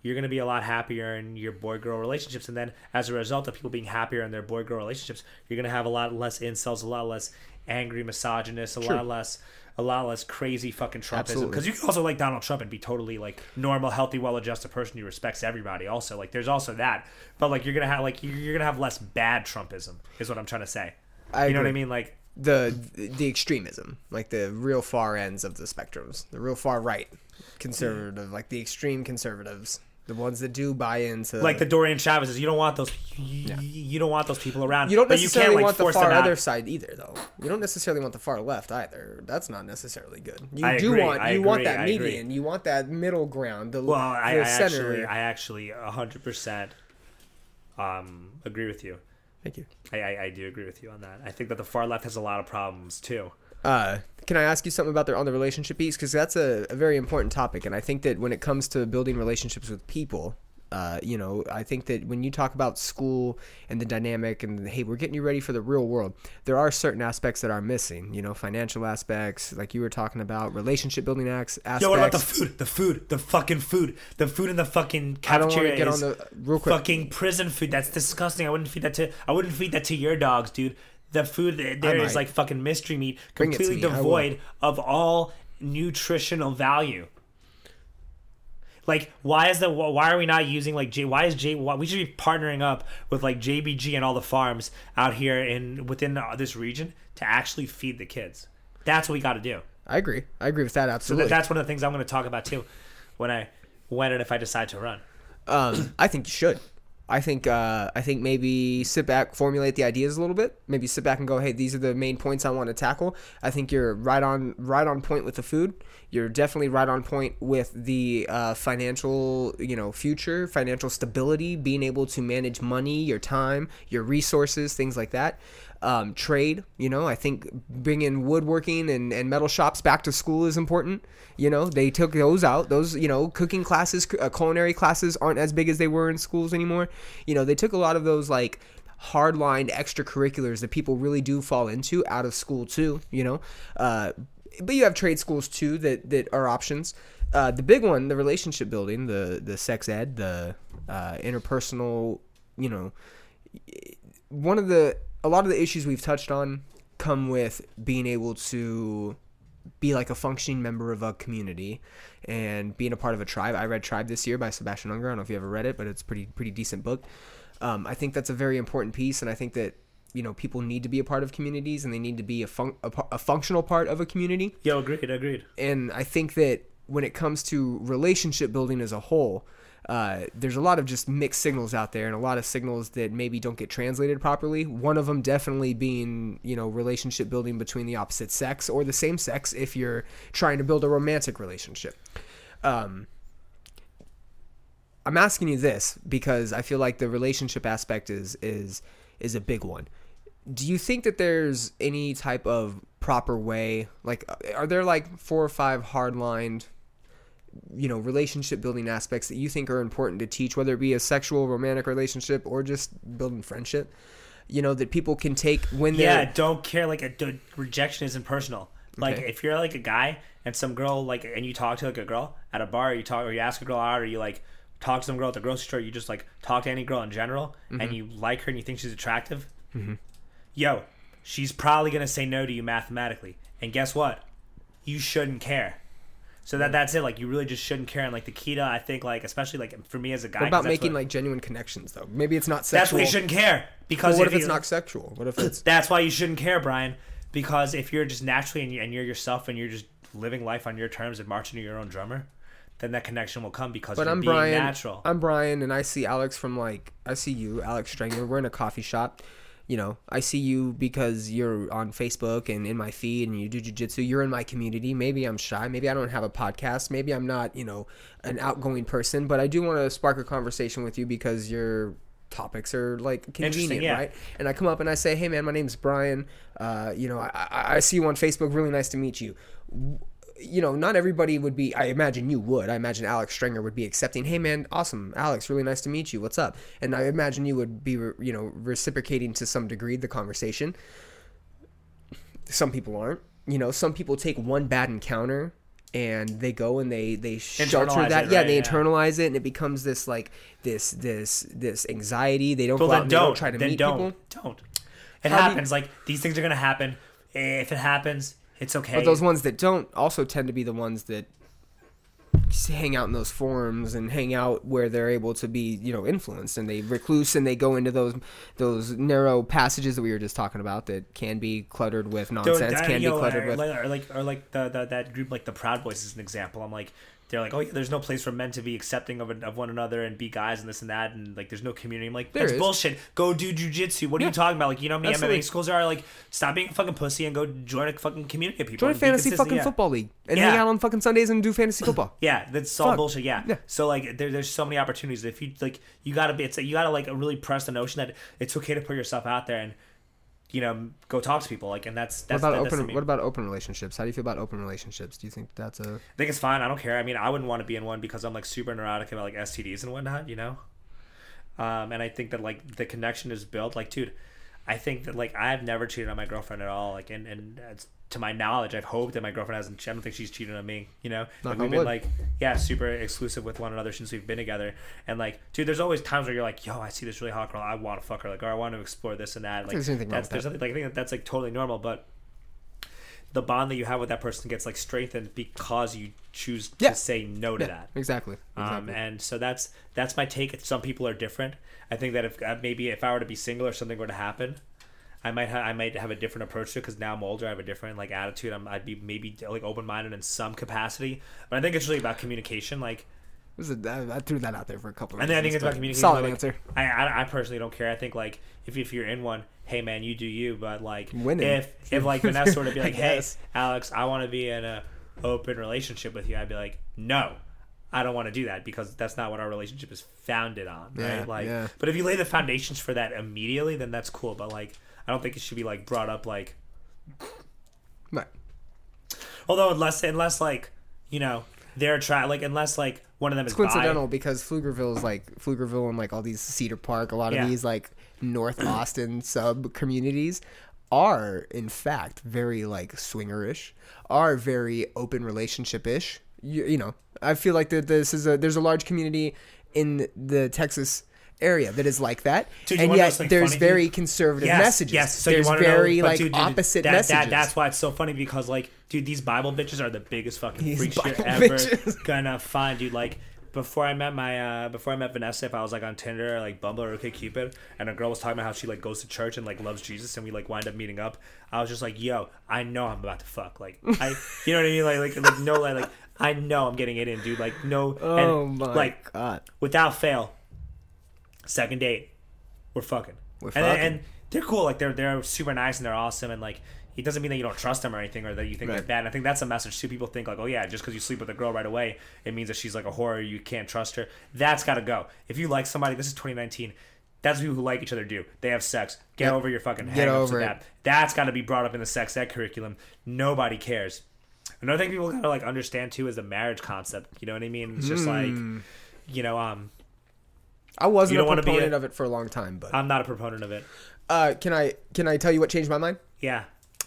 you're gonna be a lot happier in your boy girl relationships, and then as a result of people being happier in their boy girl relationships, you're gonna have a lot less incels, a lot less angry misogynists, a lot less. A lot less crazy fucking Trumpism because you can also like Donald Trump and be totally like normal, healthy, well-adjusted person who respects everybody. Also, like there's also that, but like you're gonna have like you're, you're gonna have less bad Trumpism is what I'm trying to say. I you know what I mean? Like the the extremism, like the real far ends of the spectrums, the real far right conservative, like the extreme conservatives, the ones that do buy into like the Dorian Chavez's. You don't want those. You, you don't want those people around. You don't but necessarily you can't, like, want the far out. other side either, though. You don't necessarily want the far left either. That's not necessarily good. You I do agree, want I you want that I agree. median. You want that middle ground. The, Well, I, the I center. actually, I actually, hundred percent, um, agree with you. Thank you. I, I, I do agree with you on that. I think that the far left has a lot of problems too. Uh, can I ask you something about the on the relationship piece? Because that's a, a very important topic, and I think that when it comes to building relationships with people, uh, you know, I think that when you talk about school and the dynamic and hey, we're getting you ready for the real world, there are certain aspects that are missing. You know, financial aspects, like you were talking about, relationship building acts, aspects. Yo, what about the food? The food, the fucking food, the food in the fucking I don't cafeteria want to get on the real quick. fucking prison food. That's disgusting. I wouldn't feed that to. I wouldn't feed that to your dogs, dude. The food there is like fucking mystery meat, Bring completely me, devoid of all nutritional value. Like, why is the why are we not using like J? Why is J? Why, we should be partnering up with like JBG and all the farms out here in within this region to actually feed the kids. That's what we got to do. I agree. I agree with that So absolutely. that, that's one of the things I'm going to talk about too, when I when and if I decide to run. Um, I think you should. I think uh, I think maybe sit back, formulate the ideas a little bit. Maybe sit back and go, hey, these are the main points I want to tackle. I think you're right on right on point with the food. You're definitely right on point with the uh, financial, you know, future, financial stability, being able to manage money, your time, your resources, things like that. Um, trade, you know, I think bringing woodworking and, and metal shops back to school is important. You know, they took those out. Those, you know, cooking classes, uh, culinary classes aren't as big as they were in schools anymore. You know, they took a lot of those like hardline extracurriculars that people really do fall into out of school too. You know, uh, but you have trade schools too that that are options. Uh, the big one, the relationship building, the the sex ed, the uh, interpersonal, you know, one of the a lot of the issues we've touched on come with being able to be like a functioning member of a community and being a part of a tribe. I read Tribe this year by Sebastian Junger. I don't know if you ever read it, but it's a pretty pretty decent book. Um, I think that's a very important piece, and I think that you know people need to be a part of communities and they need to be a, fun- a, a functional part of a community Yo, agreed, agreed. and I think that when it comes to relationship building as a whole, uh, there's a lot of just mixed signals out there, and a lot of signals that maybe don't get translated properly. One of them definitely being, you know, relationship building between the opposite sex or the same sex if you're trying to build a romantic relationship. Um, I'm asking you this because I feel like the relationship aspect is is is a big one. Do you think that there's any type of proper way? Like, are there like four or five hard-lined, you know, relationship building aspects that you think are important to teach, whether it be a sexual, romantic relationship, or just building friendship? You know, that people can take when they're Yeah, don't care. Like a d- rejection isn't personal. Like Okay. if you're like a guy and some girl like and you talk to like a girl at a bar, you talk or you ask a girl out, or you like talk to some girl at the grocery store. You just like talk to any girl in general, Mm-hmm. and you like her and you think she's attractive. Yo, she's probably gonna say no to you mathematically, and guess what? You shouldn't care. So that that's it. Like you really just shouldn't care. And like the key to I think like especially like for me as a guy, What about making what- like genuine connections though? Maybe it's not sexual. that's why you shouldn't care because But what if, you- it's not sexual? What if it's that's why you shouldn't care, Brian. Because if you're just naturally and, you, and you're yourself and you're just living life on your terms and marching to your own drummer, then that connection will come because But you're I'm being Brian. natural. I'm Brian, and I see Alex from like I see you, Alex Stringer. We're in a coffee shop. You know, I see you because you're on Facebook and in my feed, and you do jujitsu. You're in my community. Maybe I'm shy. Maybe I don't have a podcast. Maybe I'm not, you know, an outgoing person. But I do want to spark a conversation with you because your topics are like convenient, yeah. right? And I come up and I say, "Hey, man, my name's Brian. Uh, you know, I, I, I see you on Facebook. Really nice to meet you." You know, not everybody would be. I imagine you would. I imagine Alex Stringer would be accepting. Hey, man, awesome, Alex, really nice to meet you. What's up? And I imagine you would be, you know, reciprocating to some degree the conversation. Some people aren't. you know, some people take one bad encounter and they go and they they shelter that it, yeah right? they Yeah. internalize it and it becomes this like this this this anxiety they don't Well, go out and don't don't. try to meet don't. people Don't. It How do you- happens. Like these things are gonna happen. If it happens, it's okay. But those ones that don't also tend to be the ones that hang out in those forums and hang out where they're able to be, you know, influenced and they recluse and they go into those those narrow passages that we were just talking about that can be cluttered with nonsense, I- can be know, cluttered or, with. like, or like or like the, the that group like the Proud Boys is an example. I'm like they're like oh yeah, there's no place for men to be accepting of, of one another and be guys and this and that and like there's no community. I'm like that's bullshit. Go do jujitsu. What are you talking about? Like you know how many Absolutely. MMA schools are like stop being a fucking pussy and go join a fucking community of people. Join a fantasy fucking Yeah. football league and Yeah. hang out on fucking Sundays and do fantasy football. Yeah, that's all Fuck. bullshit. Yeah. Yeah. So like, there, there's so many opportunities. If you like, you gotta be. It's you gotta like really press the notion that it's okay to put yourself out there and you know go talk to people. Like, and that's What that's about that- open? What about open relationships? How do you feel about open relationships? Do you think that's a I think it's fine. I don't care. I mean, I wouldn't want to be in one because I'm like super neurotic about like STDs and whatnot, you know. Um, and I think that like the connection is built. Like, dude, I think that like I've never cheated on my girlfriend at all. Like, and and to my knowledge, I've hoped that my girlfriend hasn't. I don't think she's cheated on me. You know, Knock like, we've been wood. like yeah, super exclusive with one another since we've been together. And like, dude, there's always times where you're like, yo, I see this really hot girl, I want to fuck her, like, or I want to explore this and that. Like, there's wrong that's with there's that. nothing like I think that that's like totally normal, but the bond that you have with that person gets like strengthened because you choose Yeah. to say no to yeah, that. exactly? Um, and so that's that's my take. Some people are different. I think that if uh, maybe if I were to be single or something were to happen, I might ha- I might have a different approach to it because now I'm older. I have a different like attitude. I'm, I'd be maybe like open minded in some capacity, but I think it's really about communication. Like, This is- I, I threw that out there for a couple. Of and then I think reasons, it's about but communication. Solid like, answer. I, I I personally don't care. I think like if if you're in one, hey man, you do you. But like Winning. if if like Vanessa were to be I like, hey guess. Alex, I want to be in a open relationship with you, I'd be like, no. I don't want to do that because that's not what our relationship is founded on, right? Yeah, like, yeah. but if you lay the foundations for that immediately, then that's cool. But like, I don't think it should be like brought up like, Right. although unless unless like, you know, they're try like unless like one of them It's is bi- coincidental because Pflugerville is like Pflugerville and like all these Cedar Park, a lot Yeah. of these like North Austin sub communities are in fact very like swingerish, are very open relationship ish. You, you know, I feel like that this is a there's a large community in the Texas area that is like that, Dude, and yet there's funny, dude? very conservative yes, messages. Yes, so there's very to know, like dude, opposite that, messages. That, that's why it's so funny because like, dude, these Bible bitches are the biggest fucking These freaks you're Bible ever bitches. gonna find, dude. Like before I met my uh before I met Vanessa, if I was like on Tinder or like Bumble or OkCupid, and a girl was talking about how she like goes to church and like loves Jesus, and we like wind up meeting up, I was just like, yo, I know I'm about to fuck. Like I, you know what I mean? Like like like no like, like I know I'm getting it in, dude. Like no, oh and, my like god. without fail, second date, we're fucking. We're and, fucking. and they're cool. Like they're they're super nice and they're awesome. And like it doesn't mean that you don't trust them or anything or that you think they're bad. And I think that's a message too. People think like, oh yeah, just because you sleep with a girl right away, it means that she's like a whore. You can't trust her. That's got to go. If you like somebody, this is 2019. That's what people who like each other do. They have sex. Get Yep. over your fucking Get over that. That's got to be brought up in the sex ed curriculum. Nobody cares. Another thing people gotta like understand too is the marriage concept. You know what I mean? It's just like, Hmm. you know, um, I wasn't a don't wanna be proponent a- of it for a long time, but I'm not a proponent of it. uh, can I can I tell you what changed my mind? Yeah.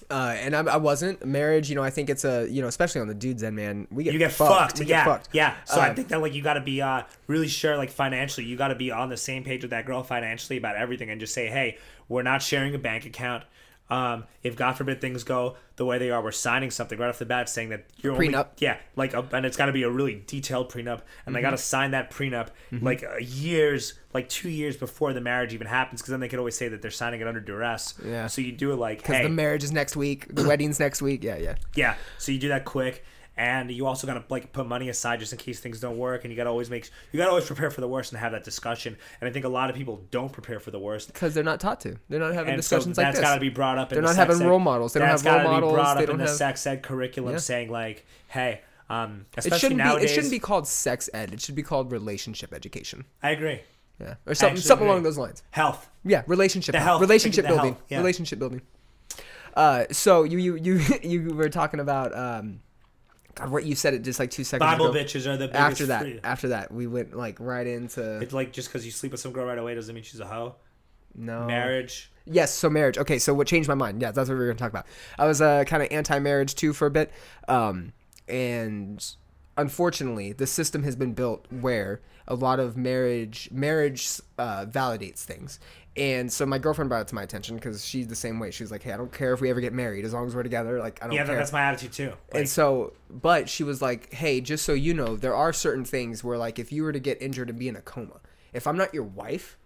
Uh, and I, I wasn't marriage. You know, I think it's a you know, especially on the dude's end, man. We get You get fucked. fucked. We yeah. get fucked. Yeah. So I Uh, think that like you got to be uh really sure like financially, you got to be on the same page with that girl financially about everything and just say, "Hey, we're not sharing a bank account. Um, if God forbid things go the way they are, we're signing something right off the bat saying that you're only, Prenup. yeah, like, a, and it's got to be a really detailed prenup, and they got to Mm-hmm. sign that prenup like uh, years, like two years before the marriage even happens, because then they could always say that they're signing it under duress. Yeah. So you do it like, Because hey, the marriage is next week. The wedding's next week. Yeah, yeah. yeah. So you do that quick, and you also gotta like put money aside just in case things don't work, and you gotta always make you gotta always prepare for the worst and have that discussion. And I think a lot of people don't prepare for the worst. Because they're not taught to. They're not having And so discussions like that's this. got to be brought up. They're the not sex having ed- role models. They don't have role models. Be brought They up in the have- sex ed curriculum, Yeah. saying like, "Hey, um, It shouldn't nowadays." be. It shouldn't be called sex ed. It should be called relationship education. I agree. Yeah, or something, something agree. along those lines. Health. Yeah, relationship, The health, relationship the building, health, yeah. relationship building. Uh, so you you you you were talking about um, God, what you said it just like two seconds Bible ago. bitches are the biggest. After that, free- after that, we went like right into It's like just because you sleep with some girl right away doesn't mean she's a hoe. No. marriage. Yes, so marriage. Okay, so what changed my mind? Yeah, that's what we were going to talk about. I was uh, kind of anti-marriage too for a bit, um, and unfortunately, the system has been built where a lot of marriage marriage uh, validates things. And so my girlfriend brought it to my attention because she's the same way. She's like, "Hey, I don't care if we ever get married, as long as we're together. Like, I don't Yeah, care." that, that's my attitude too. Like, and so, but she was like, "Hey, just so you know, there are certain things where, like, if you were to get injured and be in a coma, if I'm not your wife,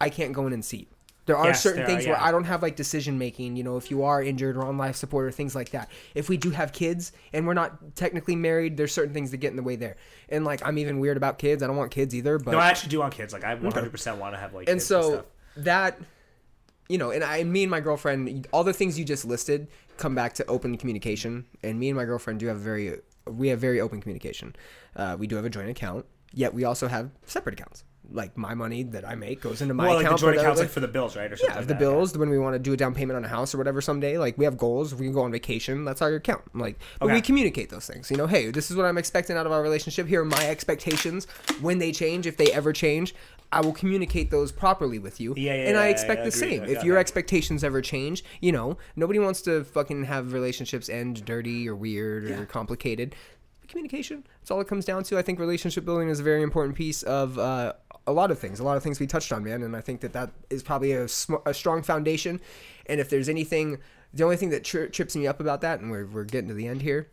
I can't go in and see you. There are Yes, certain there are, things where. I don't have like decision making. You know, if you are injured or on life support or things like that. If we do have kids and we're not technically married, there's certain things that get in the way there. And like, I'm even weird about kids. I don't want kids either. But no, I actually do want kids. Like I 100 percent want to have like. and kids so stuff. That you know and i me and my girlfriend all the things you just listed come back to open communication and me and my girlfriend do have very we have very open communication uh, we do have a joint account yet we also have separate accounts like my money that i make goes into my well, like the account joint for accounts the- like for the bills, right? Or something yeah, like the that. bills when we want to do a down payment on a house or whatever someday. Like we have goals, we can go on vacation. That's our account. Like, but we communicate those things. You know, hey, this is what I'm expecting out of our relationship. Here are my expectations. When they change, if they ever change, I will communicate those properly with you. Yeah, yeah, and I expect yeah, the same. If your okay. expectations ever change, you know, nobody wants to fucking have relationships end dirty or weird or complicated. Communication. That's all it comes down to. I think relationship building is a very important piece of uh, a lot of things. A lot of things we touched on, man. And I think that that is probably a, sm- a strong foundation. And if there's anything, the only thing that tri- trips me up about that, and we're, we're getting to the end here,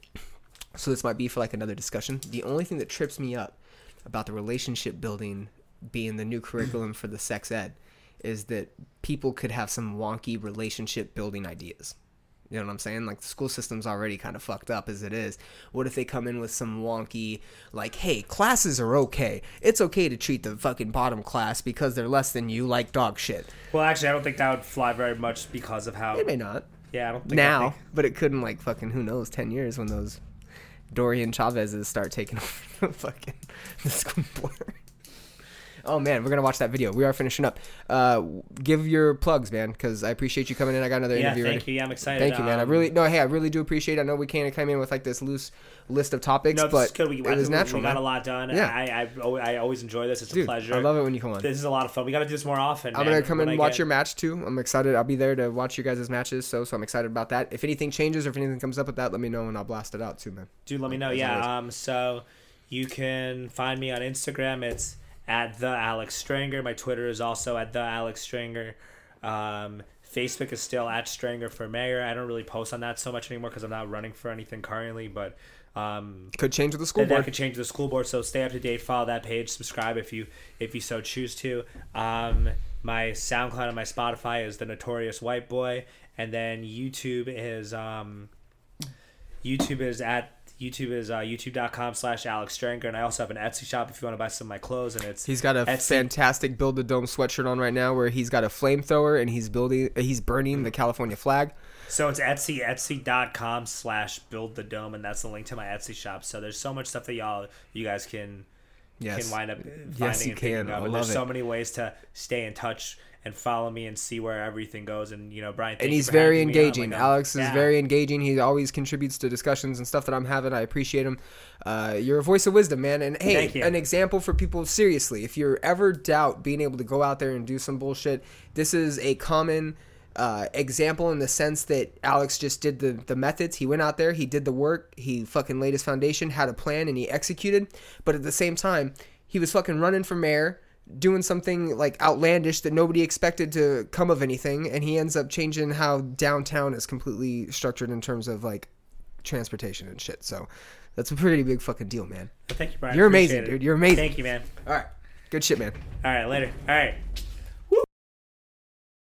so this might be for like another discussion. The only thing that trips me up about the relationship building being the new curriculum for the sex ed is that people could have some wonky relationship building ideas. You know what I'm saying? Like the school system's already kind of fucked up as it is. What if they come in with some wonky, like, hey, classes are okay. It's okay to treat the fucking bottom class because they're less than you like dog shit. Well, actually, I don't think that would fly very much because of how. It may not Yeah, I don't think now, think- but it couldn't like fucking who knows ten years when those Dorian Chavez's start taking over the fucking the school board. Oh man, we're gonna watch that video. We are finishing up. Uh, give your plugs, man, because I appreciate you coming in. I got another Yeah, interview. thank ready. you. Yeah, I'm excited. Thank you, man. I Um, really no, hey, I really do appreciate. it. I know we can't come in with like this loose list of topics, No, but good. We, it I was we- natural, We got man. a lot done. Yeah. I, I, I, always enjoy this. It's Dude, a pleasure. I love it when you come on. This is a lot of fun. We got to do this more often. I'm man. gonna come and watch get- your match too. I'm excited. I'll be there to watch you guys' matches. So, so I'm excited about that. If anything changes or if anything comes up with that, let me know and I'll blast it out too, man. Dude, let me know. As. Yeah. Um. So you can find me on Instagram. It's at the Alex Stringer. My Twitter is also at the Alex Stringer. Um. Facebook is still at Stringer for Mayor. I don't really post on that so much anymore because I'm not running for anything currently. But um, Could change with the school that, that board. could change the school board. So stay up to date. Follow that page. Subscribe if you if you so choose to. Um, my SoundCloud and my Spotify is the Notorious White Boy, and then YouTube is um, YouTube is at YouTube is uh, youtube.com slash Alex Stringer, and I also have an Etsy shop if you want to buy some of my clothes, and it's He's got a Etsy. fantastic build the dome sweatshirt on right now, where he's got a flamethrower and he's building, he's burning the California flag. So it's Etsy, etsy.com slash build the dome, and that's the link to my Etsy shop. So there's so much stuff that y'all, you guys can Yes, can wind up finding Yes, you and can. up. I And love there's it. so many ways to stay in touch and follow me and see where everything goes. And you know, Brian, and you he's very having me on. engaging. Like, Alex is yeah. very engaging. He always contributes to discussions and stuff that I'm having. I appreciate him. Uh, you're a voice of wisdom, man. And hey, an example for people. Seriously, if you're ever doubt being able to go out there and do some bullshit, this is a common. Uh, example in the sense that Alex just did the, the methods. He went out there, he did the work, he fucking laid his foundation, had a plan, and he executed. But at the same time, he was fucking running for mayor, doing something like outlandish that nobody expected to come of anything, and he ends up changing how downtown is completely structured in terms of like transportation and shit. So that's a pretty big fucking deal, man. Thank you, Brian. You're Appreciate amazing, it. dude. You're amazing. Thank you, man. All right, good shit, man. All right, later. All right.